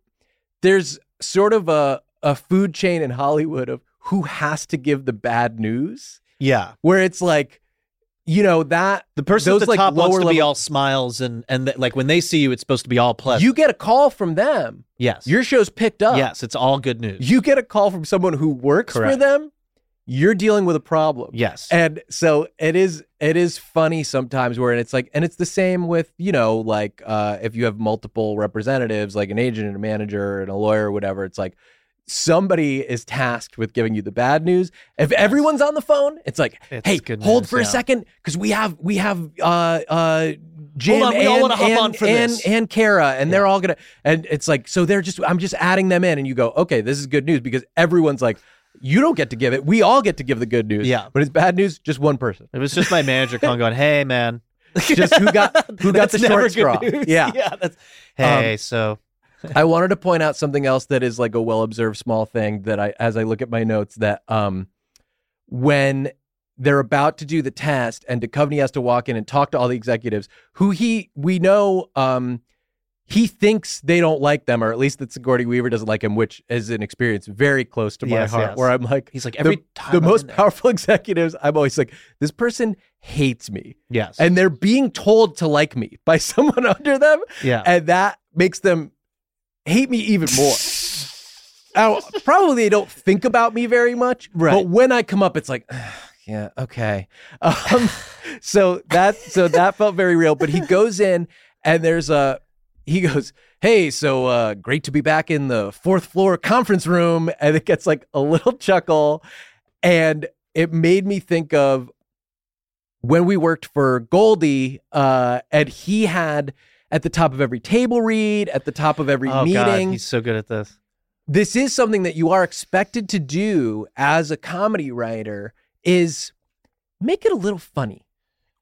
there's sort of a a food chain in Hollywood of who has to give the bad news, Yeah. where it's like, you know, that The person Those, at the like, top wants to be all smiles and and th- like when they see you, it's supposed to be all pleasant. you get a call from them. yes, Your show's picked up. yes, it's all good news. You get a call from someone who works for them. You're dealing with a problem. yes, And so it is it is funny sometimes where it's like and it's the same with, you know, like uh if you have multiple representatives like an agent and a manager and a lawyer or whatever, it's like somebody is tasked with giving you the bad news. If everyone's on the phone, it's like, It's "Hey, hold news, for a second cuz we have we have uh uh Jim on, we all and, and, on for and, and Kara, and they're all gonna, and it's like, so they're just, I'm just adding them in, and you go, okay, this is good news because everyone's like, you don't get to give it, we all get to give the good news. Yeah. But it's bad news, just one person. it was just my manager *laughs* calling, going, "Hey, man." Just who got *laughs* who got the short straw? Yeah. *laughs* yeah. That's hey. so I wanted to point out something else that is like a well observed small thing that I, as I look at my notes, that um, when they're about to do the test and Duchovny has to walk in and talk to all the executives who he, we know, um, he thinks they don't like them, or at least that Sigourney Weaver doesn't like him, which is an experience very close to my Yes, heart. yes. Where I'm like, he's like the- every time the I'm most powerful *laughs* executives, I'm always like, this person hates me, Yes, and they're being told to like me by *laughs* someone under them, yeah. and that makes them hate me even more. *laughs* Now, probably they don't think about me very much, Right. but when I come up, it's like, yeah, okay. Um, so that so that felt very real. But he goes in, and there's a he goes, hey, so uh, great to be back in the fourth floor conference room, and it gets like a little *laughs* chuckle, and it made me think of when we worked for Goldie, uh, and he had at the top of every table read, at the top of every oh meeting. God, he's so good at this. this is something that you are expected to do as a comedy writer is make it a little funny.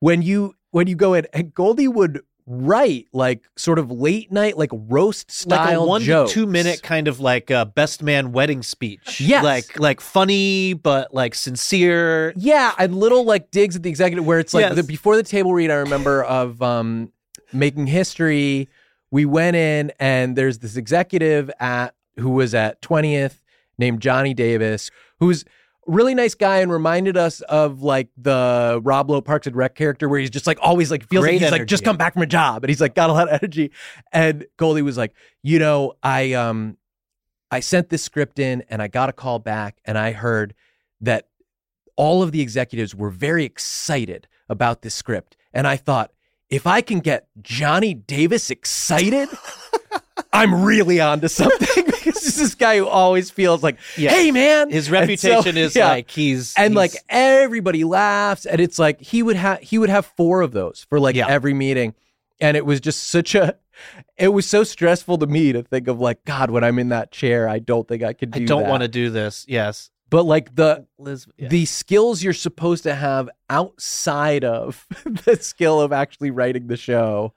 When you when you go in and Goldie would write like sort of late night like roast Like style a one jokes. to two minute kind of like uh, best man wedding speech. Yes. like like funny but like sincere. Yeah, and little like digs at the executive where it's like Yes. the, before the table read. I remember of um, making history. We went in and there's this executive at who was at twentieth named Johnny Davis, who's a really nice guy and reminded us of like the Rob Lowe Parks and Rec character where he's just like always like feels Great like he's like just come back from a job and he's like got a lot of energy. And Goldie was like, you know, I um I sent this script in and I got a call back and I heard that all of the executives were very excited about this script. And I thought, if I can get Johnny Davis excited, *laughs* I'm really onto something *laughs* because this is this guy who always feels like, Yeah. hey, man. His And so- reputation is yeah. like he's And he's- like everybody laughs, and it's like he would have he would have four of those for like Yeah. every meeting, and it was just such a, it was so stressful to me to think of like God when I'm in that chair, I don't think I could do. I don't want to do this. Yes, but like the Liz. yeah. the skills you're supposed to have outside of *laughs* the skill of actually writing the show.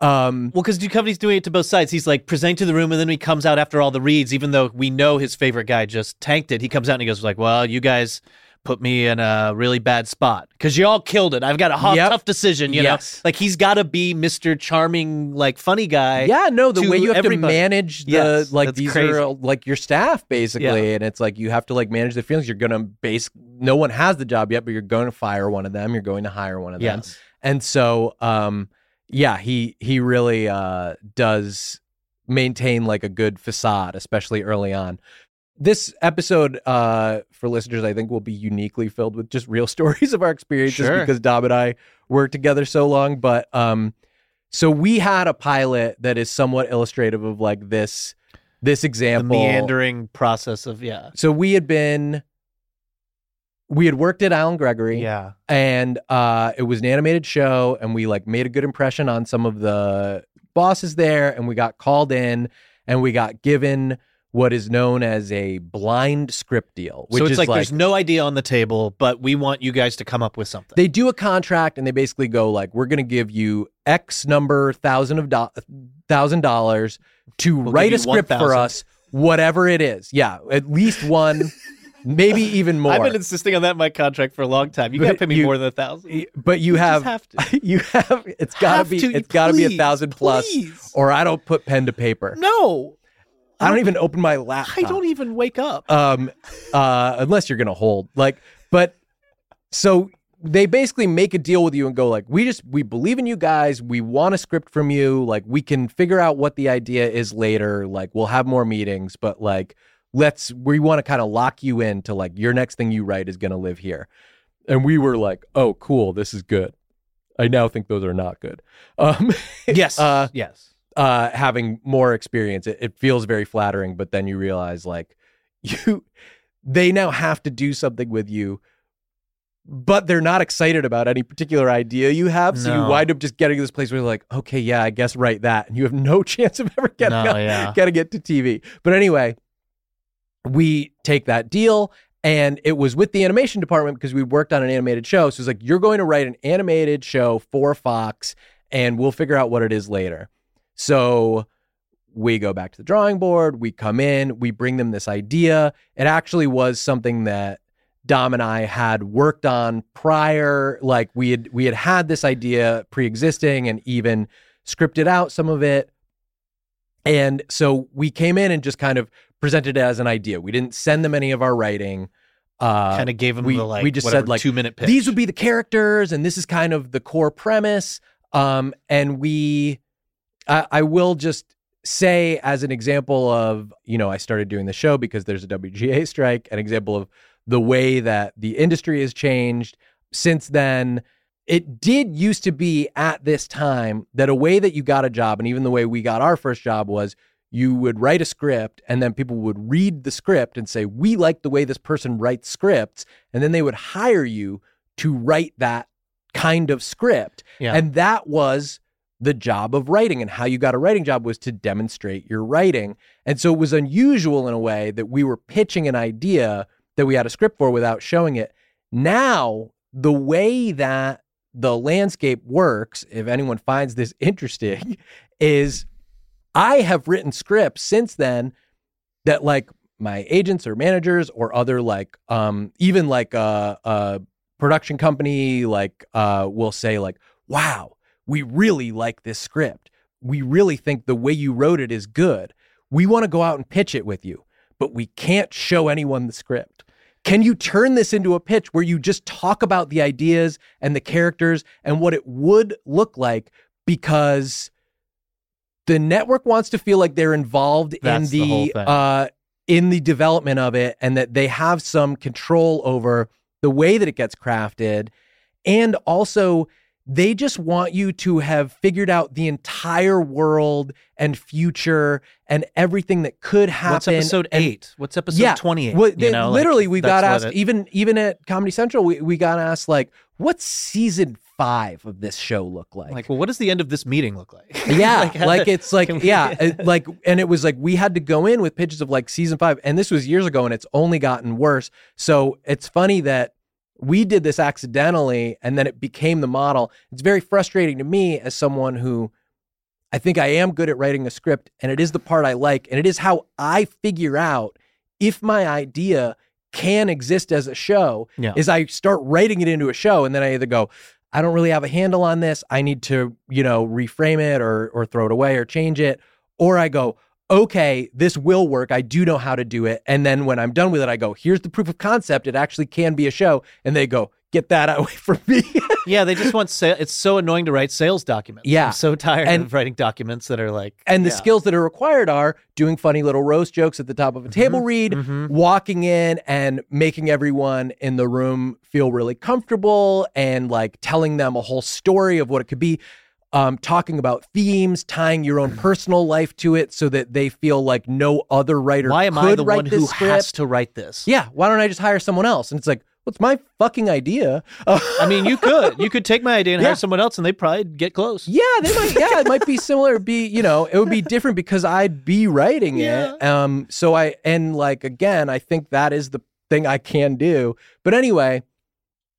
Um, Well, because Duchovny's doing it to both sides. He's like presenting to the room, and then he comes out after all the reads, even though we know his favorite guy just tanked it. He comes out and he goes like, "Well, you guys put me in a really bad spot because you all killed it. I've got a hot, Yep. tough decision. You Yes. know, like he's got to be Mister Charming, like funny guy. yeah, no, the way you have everybody. to manage the Yes, like these crazy. are like your staff basically, Yeah. and it's like you have to like manage the feelings. You're gonna base. No one has the job yet, but you're going to fire one of them. You're going to hire one of them. Yes. And so, um, yeah, he he really uh, does maintain like a good facade, especially early on. This episode, uh, for listeners, I think will be uniquely filled with just real *laughs* stories of our experiences Sure. because Dom and I worked together so long. But um, so we had a pilot that is somewhat illustrative of like this this The example. meandering process of yeah, So we had been. We had worked at Allen Gregory yeah. and uh, it was an animated show and we like made a good impression on some of the bosses there and we got called in and we got given what is known as a blind script deal which so it's like, like, there's no idea on the table, but we want you guys to come up with something. they do a contract and they basically go like we're going to give you x number thousand of do- thousand dollars to We'll write a script for us whatever it is yeah at least one *laughs* maybe even more I've been insisting on that in my contract for a long time. You got to pay me you- more than a thousand. but you, You have, have to. *laughs* you have it's got to Have be to, it's got to be a thousand plus please. or I don't put pen to paper. No. I don't even open my laptop. I don't even wake up. um uh unless you're gonna hold like but so they basically make a deal with you and go like we just we believe in you guys we want a script from you like we can figure out what the idea is later like we'll have more meetings but like let's we want to kind of lock you into like your next thing you write is going to live here and we were like oh cool this is good i now think those are not good um *laughs* yes. uh, yes. uh having more experience it, it feels very flattering but then you realize like *laughs* you they now have to do something with you but they're not excited about any particular idea you have so No. you wind up just getting to this place where you're like okay yeah i guess write that and you have no *laughs* chance of ever getting, No, out- yeah. getting it to tv but anyway we take that deal and it was with the animation department because we worked on an animated show so it's like you're going to write an animated show for fox and we'll figure out what it is later so we go back to the drawing board, we come in, we bring them this idea. It actually was something that Dom and I had worked on prior, like we had we had had this idea pre-existing and even scripted out some of it. And so we came in and just kind of presented it as an idea. We didn't send them any of our writing. Uh, kind of gave them we- the like we just whatever, said, like, two minute pitch. these would be the characters and this is kind of the core premise um and we I, I will just say as an example of you know i started doing the show because there's a wga strike an example of the way that the industry has changed since then it did used to be at this time that a way that you got a job and even the way we got our first job was you would write a script and then people would read the script and say we like the way this person writes scripts and then they would hire you to write that kind of script. Yeah. and that was the job of writing and how you got a writing job was to demonstrate your writing. And so it was unusual in a way that we were pitching an idea that we had a script for without showing it. Now the way that the landscape works if anyone finds this *laughs* interesting is I have written scripts since then that like my agents or managers or other like um even like a, a production company like uh will say like wow we really like this script. We really think the way you wrote it is good. We want to go out and pitch it with you but we can't show anyone the script. Can you turn this into a pitch where you just talk about the ideas and the characters and what it would look like because the network wants to feel like they're involved That's in the the, uh in the development of it and that they have some control over the way that it gets crafted and also they just want you to have figured out the entire world and future and everything that could happen What's episode and- eight? What's episode Yeah. twenty eight? well, literally, we got asked it- even even at Comedy Central, we, we got asked like, "What's season five of this show look like?" like, well, what does the end of this meeting look like? *laughs* yeah, how like, it's like we- yeah, *laughs* it- like and it was like we had to go in with pitches of like season five, and this was years ago, and it's only gotten worse. So it's funny that we did this accidentally, and then it became the model. It's very frustrating to me as someone who. I think I am good at writing a script, and it is the part I like, and it is how I figure out if my idea can exist as a show. Yeah. Is I start writing it into a show, and then I either go, I don't really have a handle on this. I need to, you know, reframe it or or throw it away or change it, or I go, okay, this will work. I do know how to do it, and then when I'm done with it, I go, here's the proof of concept. It actually can be a show, and they go, get that away from me. *laughs* yeah, they just want sale. It's so annoying to write sales documents. Yeah. I'm so tired And- of writing documents that are like And the yeah. skills that are required are doing funny little roast jokes at the top of a table read, mhm. walking in and making everyone in the room feel really comfortable and like telling them a whole story of what it could be. Um, talking about themes, tying your own personal life to it so that they feel like no other writer Why am could I the one who script. has to write this? Yeah, why don't I just hire someone else? And it's like, what's my fucking idea? Uh, I mean, you could you could take my idea and Yeah. hire someone else, and they probably get close. Yeah, they might. Yeah, it might be similar. Be you know, it would be different because I'd be writing it. Um. So I and like again, I think that is the thing I can do. But anyway,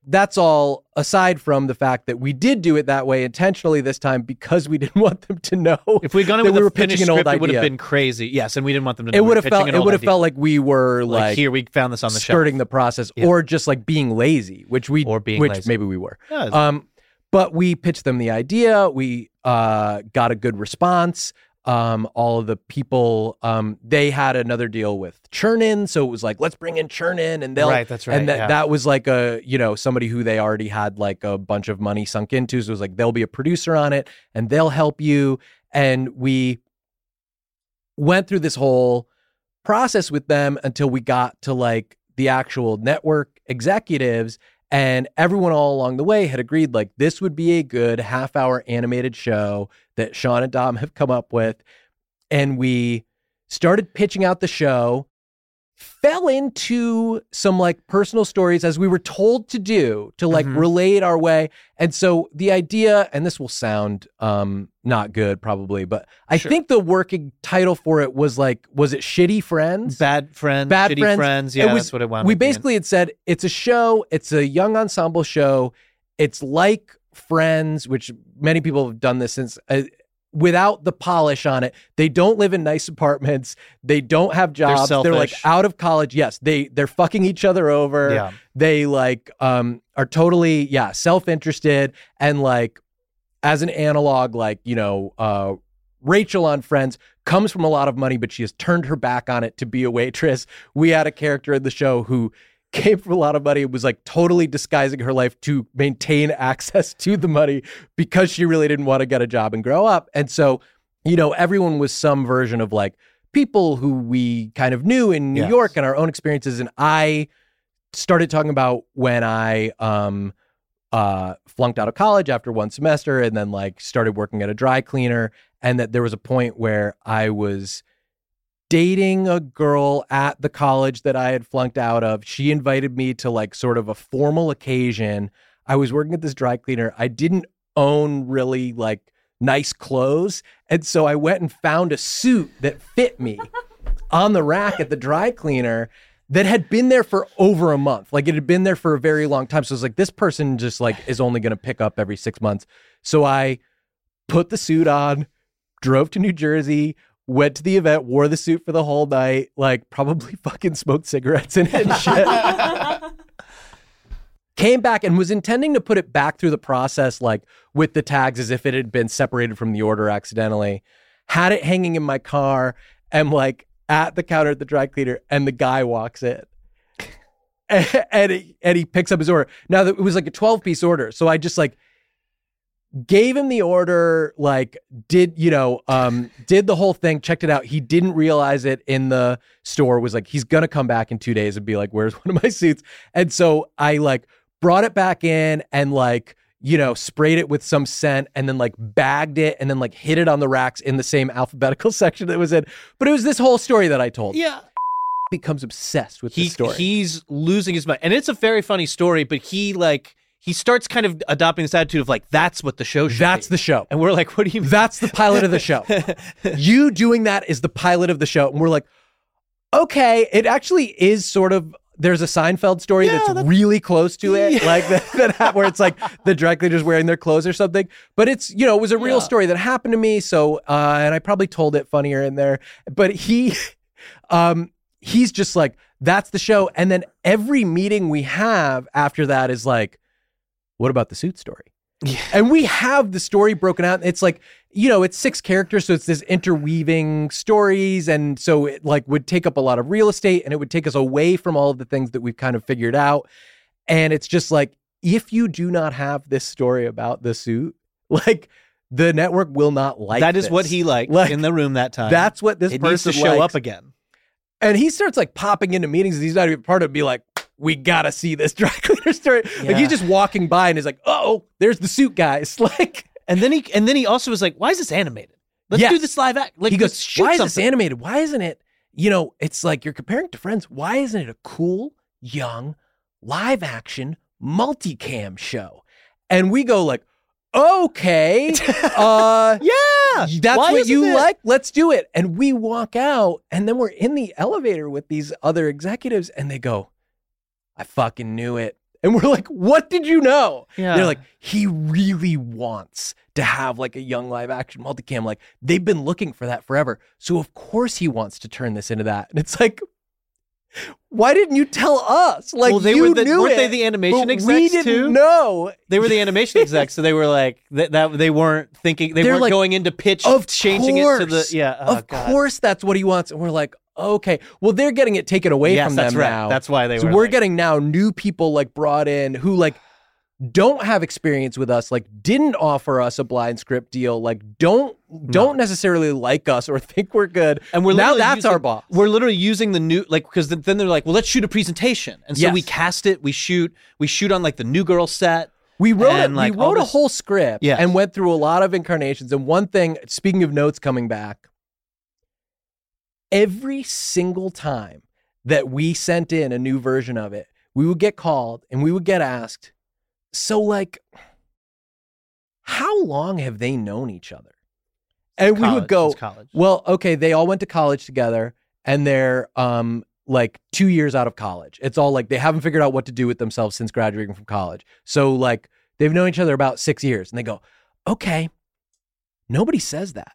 that's all aside from the fact that we did do it that way intentionally this time because we *laughs* didn't want them to know. If we'd gone in with we were pitching an old script, it would have been crazy. Yes, and we didn't want them to. know it would have felt it would have felt like we were like, like, here we found this on the skirting the process Yeah. or just like being lazy, which we Or being which lazy. maybe we were. Yeah, Um, but we pitched them the idea. We uh, got a good response. Um, all of the people. Um, they had another deal with Chernin, so it was like, let's bring in Chernin, and they'll Right, that's right, And that yeah. that was like a you know somebody who they already had like a bunch of money sunk into. So it was like they'll be a producer on it, and they'll help you. And we went through this whole process with them until we got to like the actual network executives and everyone all along the way had agreed like this would be a good half hour animated show that Sean and Dom have come up with. And we started pitching out the show fell into some like personal stories as we were told to do to like Mhm. relate our way and so the idea and this will sound um not good probably but i Sure. think the working title for it was like was it shitty friends Bad friends, Bad shitty Friends. Yeah, It was- that's what it wound we basically had said it's a show it's a young ensemble show it's like friends which many people have done this since uh, without the polish on it. They don't live in nice apartments. They don't have jobs. They're, they're like out of college. Yes they they're fucking each other over. Yeah. they like um are totally yeah self-interested and like as an analog like you know uh Rachel on Friends comes from a lot of money, but she has turned her back on it to be a waitress. We had a character in the show who came from a lot of money and was like totally disguising her life to maintain *laughs* access to the money because she really didn't want to get a job and grow up. And so, you know, everyone was some version of like people who we kind of knew in New Yes. York and our own experiences. And I started talking about when I um uh flunked out of college after one semester and then like started working at a dry cleaner and that there was a point where I was dating a girl at the college that I had flunked out of. She invited me to like sort of a formal occasion. I was working at this dry cleaner. I didn't own really like nice clothes. And so I went and found a suit that fit me *laughs* on the rack at the dry cleaner that had been there for over a month. Like it had been there for a very long time. So it's like this person just like is only going to pick up every 6 months. So I put the suit on, drove to New Jersey, went to the event, wore the suit for the whole night, like probably *laughs* fucking smoked cigarettes in it and shit. *laughs* Came back and was intending to put it back through the process, like with the tags as if it had been separated from the order accidentally. Had it hanging in my car and like at the counter at the dry cleaner, and the guy walks in. and, *laughs* and, he, and he picks up his order. Now, that it was like a 12 piece order. So I just like gave him the order like did you know um did the whole thing checked it out. He didn't realize it in the store was like he's gonna come back in two days and be like where's one of my suits? And so i like brought it back in and like you know sprayed it with some scent and then like bagged it and then like hid it on the racks in the same alphabetical *laughs* section that it was in. But it was this whole story that i told. Yeah. becomes obsessed with He the story. he's losing his mind. And it's a very funny story, but he like he starts kind of adopting this attitude of like that's what the show should that's be. the show and we're like, what do you mean? That's the pilot of the show. *laughs* you doing that is the pilot of the show. And we're like, okay, it actually is sort of. There's a Seinfeld story Yeah, that's that's- really close to it, Yeah. like that, that where it's like the dry cleaners wearing their clothes or something. But it's you know it was a real Yeah. story that happened to me. So uh, and I probably told it funnier in there. But he, *laughs* um, he's just like that's the show. And then every meeting we have after that is like, what about the suit story? Yeah. And we have the story broken out. It's like, you know, it's six characters, so it's this interweaving stories. And so it like would take up a lot of real estate and it would take us away from all of the things that we've kind of figured out. And it's just like, if you do not have this story about the suit, *laughs* like the network will not like that is this. what he liked Like, in the room that time. That's what this it needs person to show likes. up again. And he starts like popping into meetings. And he's not even part of it. Be like, we gotta see this *laughs* dry cleaner story. Like he's just walking by and he's like, oh, there's the suit guys. *laughs* Like And then he and then he also was like, why is this animated? Let's Yes. do this live act. Like he goes, why is something. this animated? Why isn't it? You know, it's like you're comparing to Friends. Why isn't it a cool, young, live action multicam show? And we go like, okay, *laughs* uh, yeah. that's Why what you it? like. Let's do it. And we walk out, and then we're in the elevator with these other executives, and they go, I fucking knew it. And we're like, what did you know? Yeah. They're like, he really wants to have like a young live action multicam. Like they've been looking for that forever. So of course he wants to turn this into that. And it's like, Why didn't you tell us? Like well, they you were the, knew weren't it, they the animation execs we didn't too? know. They were the animation *laughs* execs, so they were like that. that they weren't thinking. They They're weren't like, going into pitch, Of changing it to the yeah. oh, of God. course, that's what he wants. And we're like, okay. Well, they're getting it taken away Yes, from them right. now. That's why they so were. we're like- getting now new people like brought in who like don't have experience with us like didn't offer us a blind script deal like don't don't necessarily like us or *laughs* think we're good and we're now that's using- our boss We're literally using the new like because then they're like, well, let's shoot a presentation, and so Yes. we cast it. We shoot. We shoot on like the new girl set. we wrote and, a, like, we wrote a this- whole script Yes. and went through a lot of incarnations and one thing speaking of notes coming back every single time that we sent in a new version of it we would get called and we would get asked so like how long have they known each other? And we would go college. well okay they all went to college together and they're um like two years out of college. It's all like they haven't figured out what to do with themselves since graduating from college. So like they've known each other about six years. And they go okay nobody says that.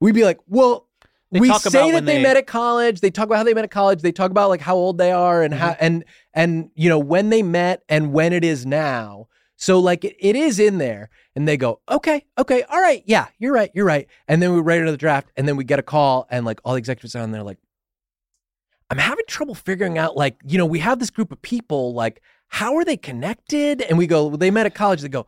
We'd be like well They we talk about say that when they, they- met at college. They talk about how they met at college. They talk about like how old they are and Mm-hmm. how and and you know when they met and when it is now. So like it, it is in there. And they go okay okay all right yeah you're right you're right. And then we write another draft and then we get a call and like all the executives are on there like i'm having trouble figuring out like you know we have this group of people like how are they connected? And we go well, they met at college. They go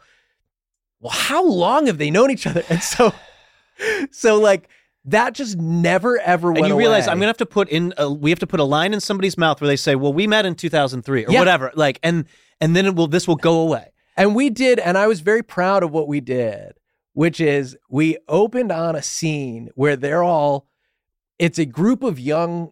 well how long have they known each other? And so *laughs* so like that just never ever went and you realize away. I'm gonna have to put in a, we have to put a line in somebody's mouth where they say, "Well, we met in 2003" or Yeah. whatever." Like, and and then it will this will go away. And we did, and I was very proud of what we did, which is we opened on a scene where they're all, it's a group of young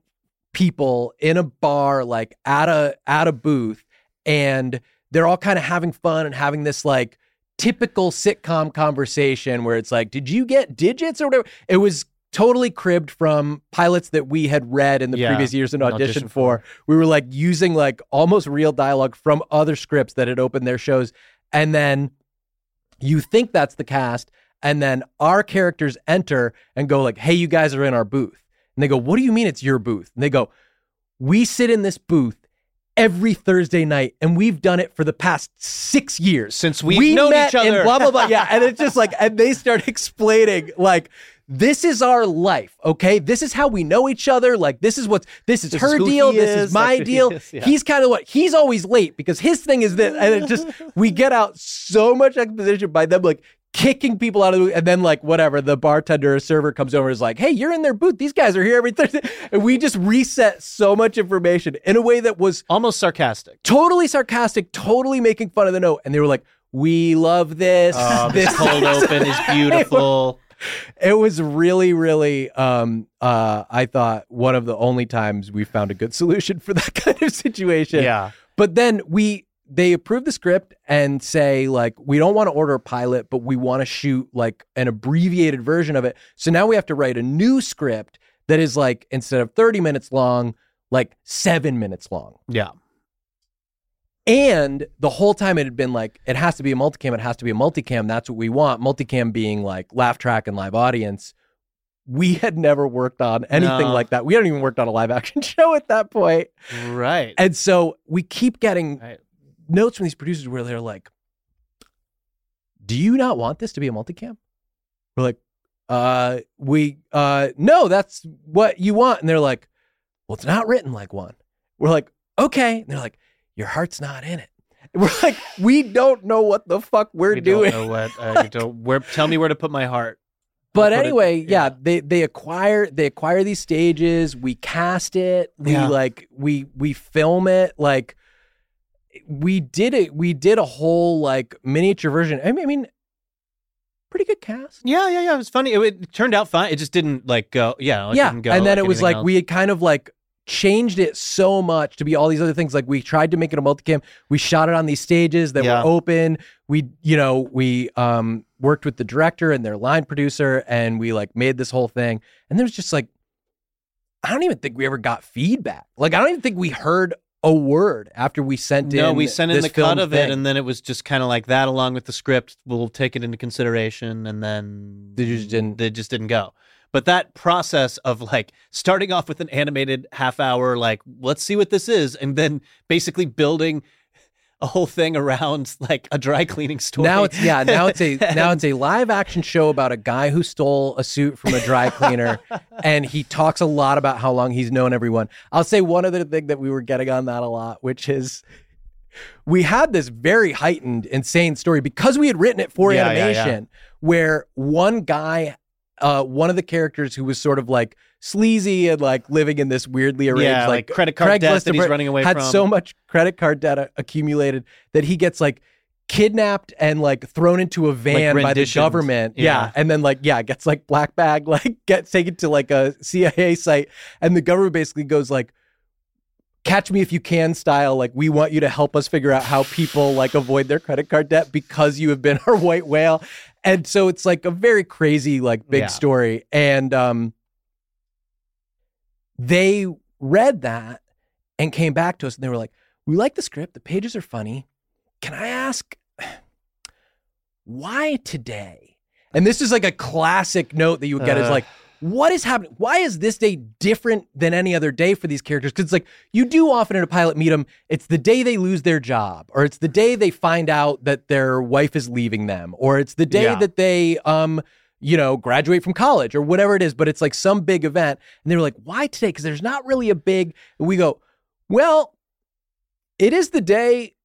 people in a bar, like at a at a booth, and they're all kind of having fun and having this like typical sitcom conversation where it's like, did you get digits or whatever? It was totally cribbed from pilots that we had read in the Yeah, previous years and auditioned auditioned for. We were like using like almost real dialogue from other scripts that had opened their shows. And then you think that's the cast. And then our characters enter and go like, hey, you guys are in our booth. And they go, what do you mean it's your booth? And they go, we sit in this booth every Thursday night, and we've done it for the past six years Since we've we known each other. And blah blah blah. *laughs* Yeah, and it's just like, and they start *laughs* explaining like. This is our life, okay? This is how we know each other. Like, this is what's this is This her is deal. This is, my *laughs* who he deal. is, yeah. He's kind of what he's always late because his thing is this, and it just *laughs* we get out so much exposition by them like kicking people out of the and then like whatever the bartender or server comes over and is like, "Hey, you're in their booth. These guys are here every Thursday," and we just reset so much information in a way that was Almost sarcastic. totally sarcastic, totally making fun of the note. And they were like, we love this. Oh, *laughs* this this cold open is beautiful. *laughs* It was really, really, um, uh, I thought one of the only times we found a good solution for *laughs* that kind of situation. Yeah. But then we, they approve the script and say, like, we don't want to order a pilot, but we want to shoot like an abbreviated version of it. So now we have to write a new script that is like, instead of 30 minutes long, like seven minutes long. Yeah. And the whole time it had been like, it has to be a multicam, it has to be a multicam. That's what we want. Multicam being like laugh track and live audience. We had never worked on anything No. like that. We hadn't even worked on a live action *laughs* show at that point. Right. And so we keep getting Right. notes from these producers where they're like, Do you not want this to be a multicam? We're like, uh, we uh no, that's what you want. And they're like, Well, it's not written like one. We're like, okay. And they're like, Your heart's not in it. *laughs* We're like, we don't know what the fuck we're We doing. Don't know what, uh, you *laughs* don't, where, tell me where to put my heart. But I'll it- anyway, yeah. yeah. they they acquire they acquire these stages. We cast it. We Yeah. like we we film it. Like we did it. We did a whole like miniature version. I mean, I mean, pretty good cast. Yeah, yeah, yeah. It was funny. It, it turned out fine. It just didn't like go. Yeah, it yeah, didn't go and then it was like else. we had kind of like changed it so much to be all these other things. Like we tried to make it a multicam. We shot it on these stages that Yeah. were open. We, you know, we um worked with the director and their line producer, and we like made this whole thing. And there was just like, I don't even think we ever got feedback. Like I don't even think we heard a word after we sent in. No, we sent in the cut of thing. it, and then it was just kind of like that, along with the script. We'll take it into consideration, and then They just didn't- They just didn't go. But that process of like starting off with an animated half hour, like let's see what this is, and then basically building a whole thing around like a dry cleaning store. Now it's yeah. Now it's a *laughs* now it's a live action show about a guy who stole a suit from a dry cleaner, and he talks a lot about how long he's known everyone. I'll say one other thing that we were getting on that a lot, which is we had this very heightened, insane story because we had written it for Yeah, yeah, animation, where one guy, uh, one of the characters who was sort of like sleazy and like living in this weirdly arranged yeah, like, credit card debt Craigslist that he's running away had from. so much credit card debt accumulated that he gets like kidnapped and like thrown into a van by the government. Yeah. Yeah. And then like, yeah, gets like black bag, *laughs* like gets taken to like a CIA site. And the government basically goes like, catch me if you can style. Like, we want you to help us figure out how people like avoid their credit card debt because you have been *laughs* our white whale. And so it's like a very crazy, like big Yeah. story. And um they read that and came back to us and they were like, We like the script, the pages are funny. Can I ask why today? And this is like a classic note that you would get is like, what is happening? Why is this day different than any other day for these characters? Because it's like you do often in a pilot meet them. It's the day they lose their job, or it's the day they find out that their wife is leaving them, or it's the day Yeah. that they um you know graduate from college or whatever it is. But it's like some big event, and they were like, why today? Because there's not really a big. And we go, well, it is the day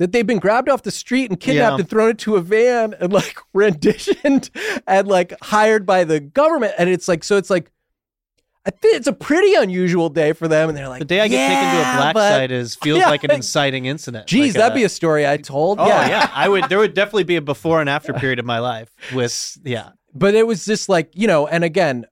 that they've been grabbed off the street and kidnapped Yeah. and thrown into a van and like *laughs* renditioned and like hired by the government. And it's like, so it's like, I think it's a pretty unusual day for them. And they're like, the day I get taken to a black but- site is *laughs* feels Yeah. like an inciting incident. Geez, Like that'd be uh, a story I told. Oh yeah. yeah. I would. There would *laughs* definitely be a before and after period of my life with yeah. But it was just like, you know, and again,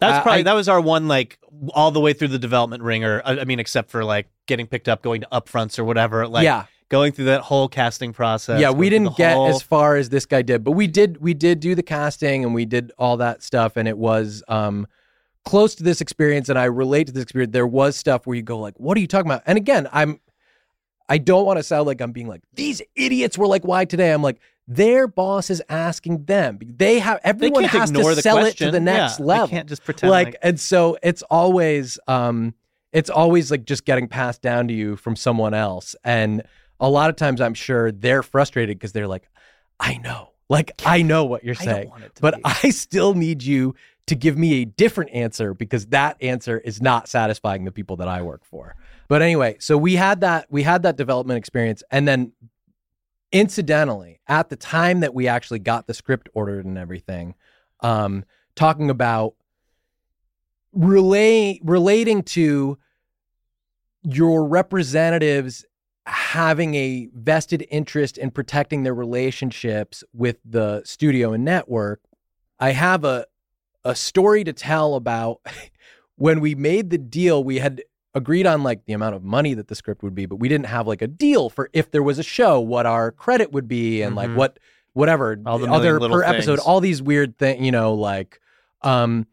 That's probably I- that was our one like all the way through the development wringer. I, I mean, except for like getting picked up, going to upfronts or whatever. Like yeah. Going through that whole casting process. yeah, we didn't get whole- as far as this guy did, but we did we did do the casting and we did all that stuff and it was um close to this experience and I relate to this experience. There was stuff where you go like, "What are you talking about?" And again, I'm I don't want to sound like I'm being like, "These idiots were like why today?" I'm like, their boss is asking them. They have everyone can't has to sell question. it to the next Yeah, level They can't just pretend like, like, and so it's always um it's always like just getting passed down to you from someone else and a lot of times i'm sure they're frustrated because they're like i know like i know what you're I saying want it to but be. i still need you to give me a different answer because that answer is not satisfying the people that i work for but anyway so we had that we had that development experience and then incidentally at the time that we actually got the script ordered and everything um talking about relay relating to your representatives having a vested interest in protecting their relationships with the studio and network i have a a story to tell about *laughs* when we made the deal we had agreed on like the amount of money that the script would be but we didn't have like a deal for if there was a show what our credit would be and like Mhm. what whatever All the other per episode all these weird things you know like um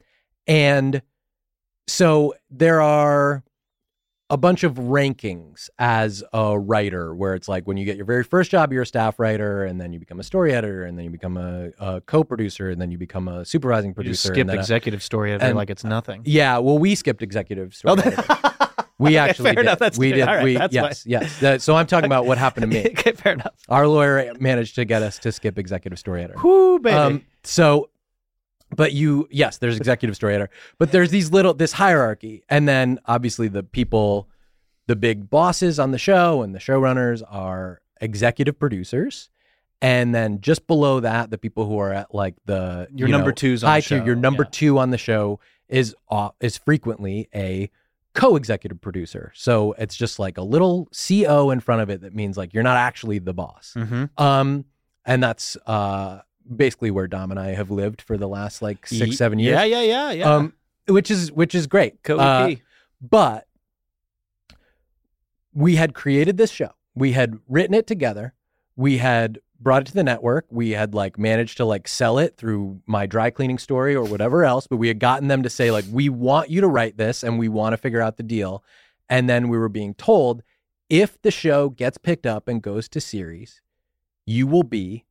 and so there are a bunch of rankings as a writer where it's like when you get your very first job you're a staff writer and then you become a story editor and then you become a, a co-producer and then you become a supervising you producer and skip then a- executive story editor and- like it's nothing. yeah well we skipped executive story Oh, *laughs* we Okay, actually fair did enough. That's we good. did right, we yes yes That- so i'm talking about what happened to me *laughs* okay, fair enough. our lawyer managed to get us to skip executive story editor Whoo, baby. um, so, but you, yes, there's executive story editor, but there's these little, this hierarchy. And then obviously the people, the big bosses on the show and the showrunners are executive producers. And then just below that, the people who are at like the Your you number know, twos on high the tier, show, your number yeah. two on the show is uh, is frequently a co-executive producer. So it's just like a little CO in front of it that means like you're not actually the boss. mm-hmm. Um, and that's uh basically where Dom and I have lived for the last like six, seven years. Yeah, yeah, yeah, yeah. Um, which is which is great. Uh, but we had created this show. We had written it together. We had brought it to the network. We had like managed to like sell it through my dry cleaning story or whatever else, but we had gotten them to say like we want you to write this and we want to figure out the deal. And then we were being told if the show gets picked up and goes to series, you will be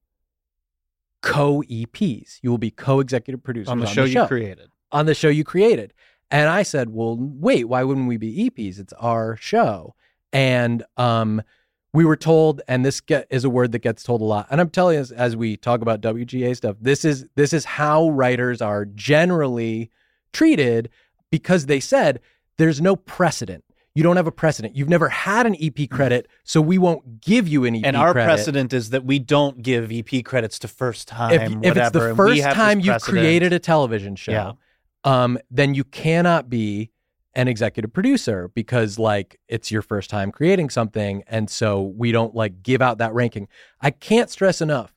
co EPs. You will be co executive producers on the show you created. on the show you created. And I said, well, wait, why wouldn't we be EPs? It's our show. And um, we were told, and this get, is a word that gets told a lot. And I'm telling you, as, as we talk about WGA stuff, this is this is how writers are generally treated because they said there's no precedent. You don't have a precedent. You've never had an EP credit, so we won't give you an EP credit. and our credit. precedent is that we don't give EP credits to first time. if, if it's the first time you've precedent. created a television show, Yeah. um, then you cannot be an executive producer because like it's your first time creating something, and so we don't like give out that ranking. I can't stress enough.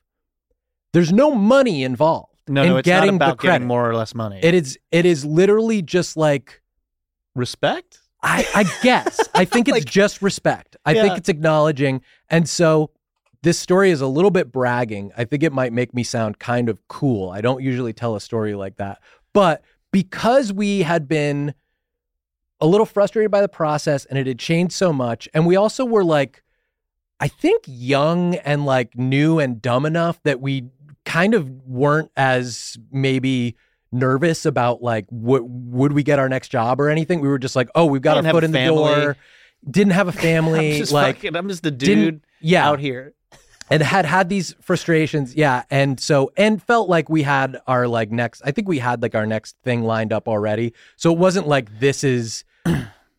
There's no money involved no, in no, it's getting not about the credit. getting more or less money. It is it is literally just like Respect. I, I guess. I *laughs* think it's Like- just respect. I think it's acknowledging. And so this story is a little bit bragging. I think it might make me sound kind of cool. I don't usually tell a story like that. But because we had been a little frustrated by the process and it had changed so much, and we also were like, I think young and like new and dumb enough that we kind of weren't as maybe nervous about like what would we get our next job or anything. We were just like, oh, we've got our foot in the door. Didn't have a *laughs* I'm family. just like fucking, I'm just the dude yeah, out here. and had had these frustrations yeah and so and felt like we had our like next i think we had like our next thing lined up already so it wasn't like this is *clears throat*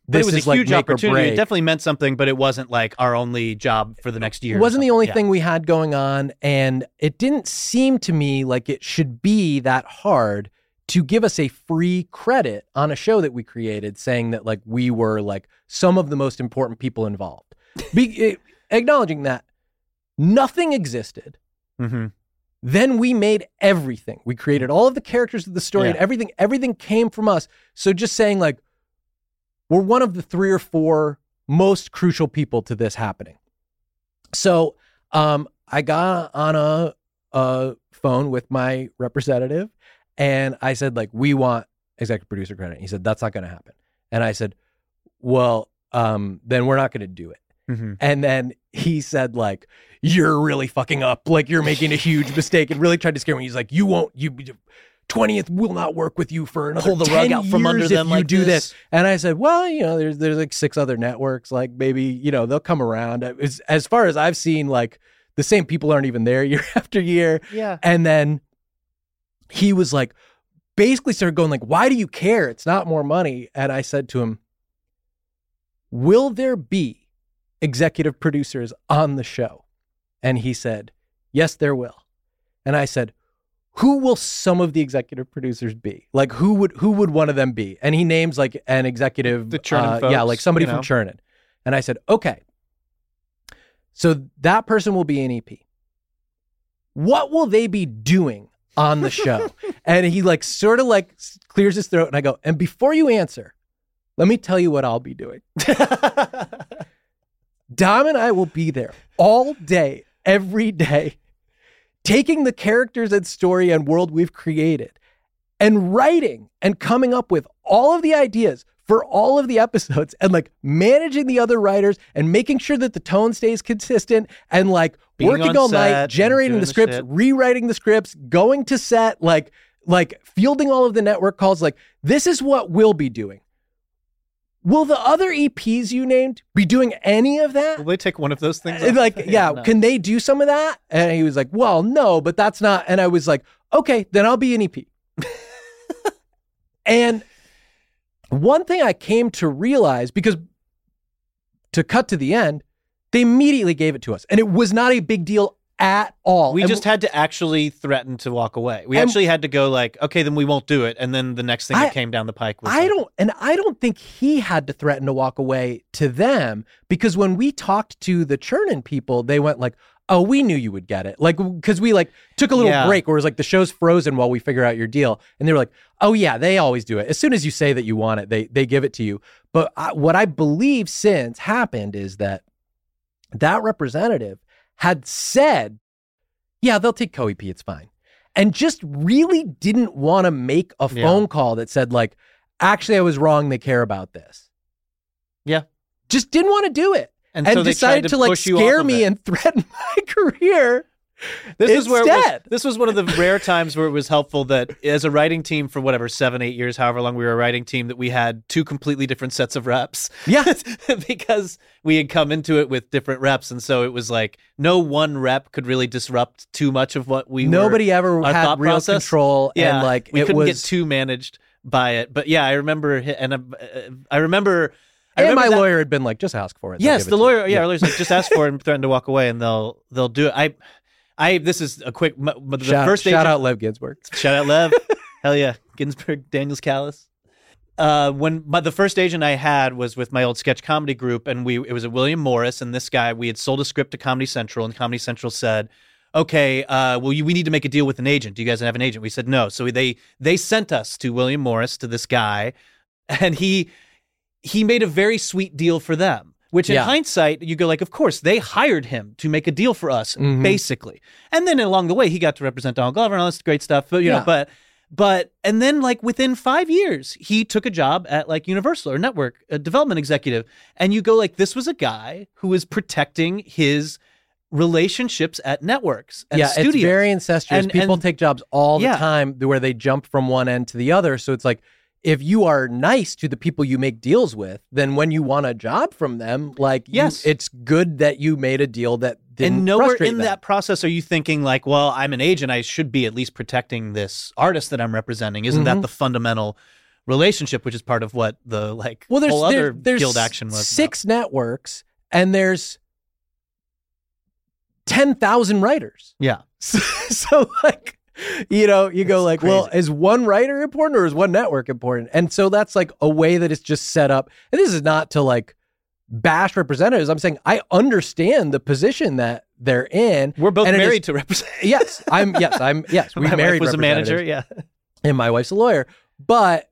this was is a like huge make opportunity. It definitely meant something, but it wasn't like our only job for the next year. It wasn't the only Yeah. thing we had going on and it didn't seem to me like it should be that hard to give us a free credit on a show that we created saying that like we were like some of the most important people involved. Be, *laughs* eh, acknowledging that nothing existed. Mhm. then we made everything. We created all of the characters of the story and everything everything came from us. So just saying like we're one of the three or four most crucial people to this happening. So um i got on a, a phone with my representative and i said like we want executive producer credit he said that's not going to happen and i said well um then we're not going to do it Mhm. and then he said, like, you're really fucking up. Like, you're making a huge mistake and really tried to scare me. He's like, you won't, you, 20th will not work with you for another Pull the rug 10 out from under them if you like do this. this. And I said, well, you know, there's, there's like six other networks. Like, maybe, you know, they'll come around. As, as far as I've seen, like, the same people aren't even there *laughs* year after year. Yeah. And then he was like, basically started going like, why do you care? It's not more money. And I said to him, will there be executive producers on the show? And he said, yes, there will. And I said, who will some of the executive producers be? Like who would who would one of them be? And he names like an executive, The Chernin uh, yeah, like somebody you from know. Chernin. And I said, okay, so that person will be an EP. What will they be doing on the show? *laughs* and he like sort of like clears his throat, and I go, and before you answer, let me tell you what I'll be doing. *laughs* Dom and I will be there all day, every day, taking the characters and story and world we've created and writing and coming up with all of the ideas for all of the episodes and like managing the other writers and making sure that the tone stays consistent and like Being working all night, generating the scripts, shit. rewriting the scripts, going to set, like like fielding all of the network calls. Like this is what we'll be doing. Will the other EPs you named be doing any of that? Will they take one of those things? Uh, off? like *laughs* yeah no. can they do some of that and he was like well no but that's not and i was like okay then i'll be an ep *laughs* and one thing i came to realize because to cut to the end they immediately gave it to us and it was not a big deal at all we And just had to actually threaten to walk away. We actually had to go like, okay, then we won't do it. And then the next thing I- that came down the pike was I like, don't, and I don't think he had to threaten to walk away to them because when we talked to the Chernin people, they went like, "Oh, we knew you would get it," like because we like took a little Yeah. break where it was like the show's frozen while we figure out your deal, and they were like, "Oh yeah, they always do it. As soon as you say that you want it, they they give it to you." But I, what I believe since happened is that that representative had said, "Yeah, they'll take co-EP. It's fine." And just really didn't want to make a Yeah. phone call that said like, actually, I was wrong. They care about this. Yeah. Just didn't want to do it. And, And, so decided tried to, like scare me and *laughs* threaten my career This is where was, this was one of the rare times where it was helpful that as a writing team for whatever seven, eight years, however long we were a writing team, that we had two completely different sets of reps. Yeah. *laughs* because we had come into it with different reps, and so it was like no one rep could really disrupt too much of what we. were- Nobody ever had real process? control, Yeah, and like we couldn't was. get too managed by it. But yeah, I remember, and uh, I remember. And my that- lawyer had been like, "Just ask for it." Yes, give it the lawyer. Yeah, our lawyer's like, just ask for it and *laughs* threaten to walk away, and they'll they'll do it. I, I. This is a quick. The Shout, first shout agent- out Lev Ginsburg. Shout out Lev. *laughs* Hell yeah. Ginsburg, Daniels Callis. Uh, when my, the first agent I had was with my old sketch comedy group, and we it was a William Morris, and this guy we had sold a script to Comedy Central, and Comedy Central said, "Okay, uh, well, you, we need to make a deal with an agent. Do you guys have an agent?" We said no, so they they sent us to William Morris to this guy, and he he made a very sweet deal for them. Which in Yeah. hindsight, you go like, of course, they hired him to make a deal for us, Mhm. basically. And then along the way, he got to represent Donald Glover and all this great stuff. But you Yeah. know, but but and then like within five years, he took a job at like Universal or Network, a development executive. And you go like, this was a guy who was protecting his relationships at networks and yeah, studios. it's very incestuous. And- People and- take jobs all the Yeah. time where they jump from one end to the other. So it's like if you are nice to the people you make deals with, then when you want a job from them, like you- Yes. it's good that you made a deal that didn't and nowhere in them. that process are you thinking like, well, I'm an agent, I should be at least protecting this artist that I'm representing. Isn't that Mhm. the fundamental relationship, which is part of what the like well, there's whole there- other there's guild action was? about? six networks and there's ten thousand writers. Yeah. So, *laughs* so, like, you know, you go That's like, well, is one writer important or is one network important? And so that's like a way that it's just set up. And this is not to like bash representatives. I'm saying I understand the position that they're in. We're both married is- to represent. Yes, I'm. Yes, *laughs* I'm. Yes, we My wife married was a manager. Yeah. and my wife's a lawyer. But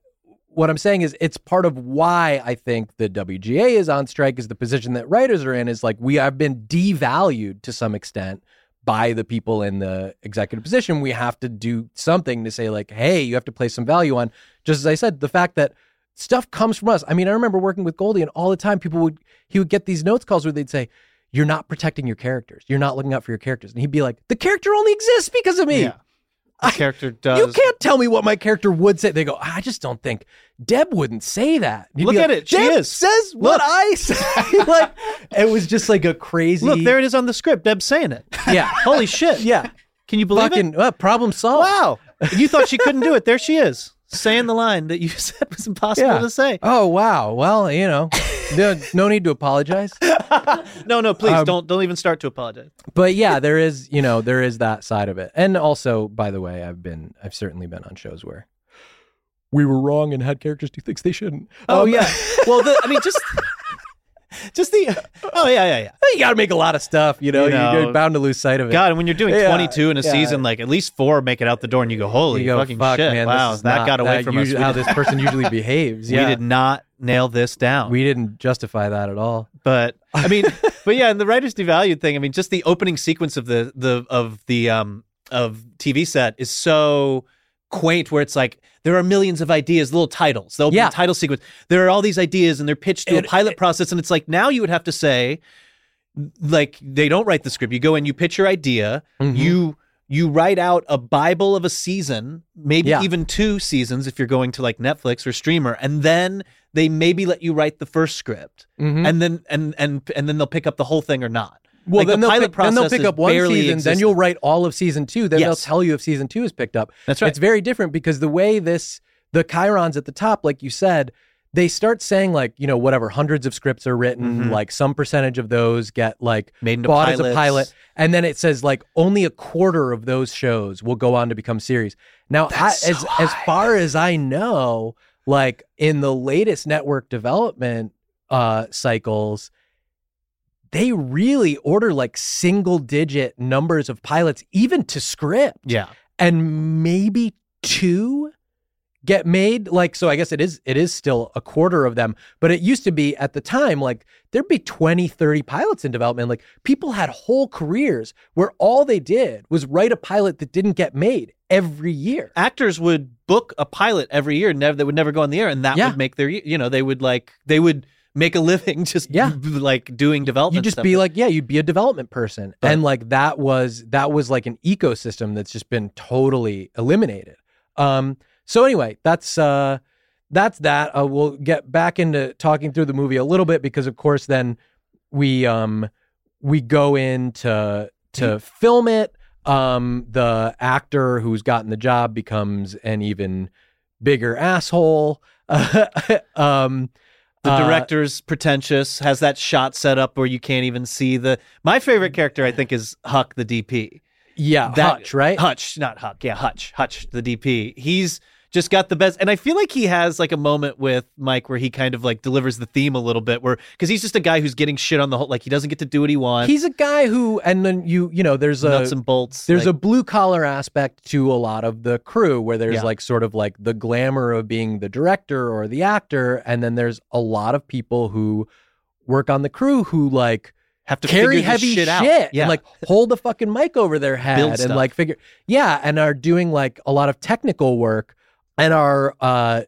what I'm saying is, it's part of why I think the WGA is on strike. Is the position that writers are in is like we have been devalued to some extent by the people in the executive position. We have to do something to say like, hey, you have to place some value on. Just as I said, the fact that stuff comes from us. I mean, I remember working with Goldie, and all the time people would he would get these notes calls where they'd say. You're not protecting your characters. You're not looking out for your characters. And he'd be like, the character only exists because of me. Yeah. The character does. You can't tell me what my character would say. They go, I just don't think Deb wouldn't say that. You'd Look be at like, it. She Deb is. says what I say. *laughs* like it was just like a crazy. Look, there it is on the script. Deb's saying it. Yeah, *laughs* Holy shit. yeah. Can you believe Fucking it? uh, problem solved. Wow. You thought she couldn't do it. There she is, saying the line that you *laughs* said was impossible Yeah. to say. Oh wow. Well, you know, no, no need to apologize. *laughs* No, no, please Um, don't don't even start to apologize. But yeah, there is, you know, there is that side of it. And also, by the way, I've been, I've certainly been on shows where we were wrong and had characters do things they shouldn't. Oh Um, yeah. *laughs* Well, the, I mean, just just the. Oh yeah, yeah, yeah. *laughs* you got to make a lot of stuff. You know, You know. you're bound to lose sight of it. God, and when you're doing Yeah, 22 in a yeah. season, like at least four make it out the door, and you go, "Holy You go, fucking fuck, shit! man, wow, that not- got away that from us." How this person usually *laughs* behaves. We did not nail this down. We didn't justify that at all. but I mean, *laughs* but yeah, and the writers devalued thing. I mean, just the opening sequence of the the of the um of TV set is so quaint, where it's like there are millions of ideas, little titles, the opening Yeah. title sequence. There are all these ideas, and they're pitched to It- a pilot process, and it's like now you would have to say, like they don't write the script. You go in, you pitch your idea, Mhm. you you write out a bible of a season maybe Yeah. even two seasons if you're going to like netflix or streamer and then they maybe let you write the first script Mhm. and then and and and then they'll pick up the whole thing or not Well, Like, then, the they'll pick, then they'll pick up one season, then you'll write all of season two. Then they'll tell you if season two is picked up. That's right. It's very different because the way this, the chyrons at the top, like you said, they start saying like, you know, whatever, hundreds of scripts are written, Mhm. like some percentage of those get like made into bought as a pilot. And then it says like only a quarter of those shows will go on to become series. Now, I, so as as far as I know, like in the latest network development uh cycles, they really order like single digit numbers of pilots, even to script, yeah. And maybe two get made. Like so i guess it is it is still a quarter of them but it used to be at the time like there'd be 20 30 pilots in development. Like people had whole careers where all they did was write a pilot that didn't get made every year. Actors would book a pilot every year never that would never go on the air and that Yeah. would make their you know they would like they would make a living *laughs* just Yeah. like doing development. you'd just stuff. be like yeah you'd be a development person and like that was that was like an ecosystem that's just been totally eliminated um so anyway that's uh that's that uh, we'll get back into talking through the movie a little bit because of course then we um we go in to to film it um the actor who's gotten the job becomes an even bigger asshole *laughs* um the uh, director's pretentious, has that shot set up where you can't even see the. My favorite character, I think, is Huck, the DP. yeah That- Hutch, right Hutch, not Huck. Yeah, Hutch. Hutch, the DP. He's just got the best. And I feel like he has like a moment with Mike where he kind of like delivers the theme a little bit, where because he's just a guy who's getting shit on the whole. Like he doesn't get to do what he wants. he's a guy who and then you you know there's a nuts and bolts. there's a blue collar aspect to a lot of the crew where there's Yeah. like sort of like the glamour of being the director or the actor and then there's a lot of people who work on the crew who like have to carry heavy shit, shit, out. Yeah, and like hold the fucking mic over their head Build and stuff. like figure yeah and are doing like a lot of technical work and are uh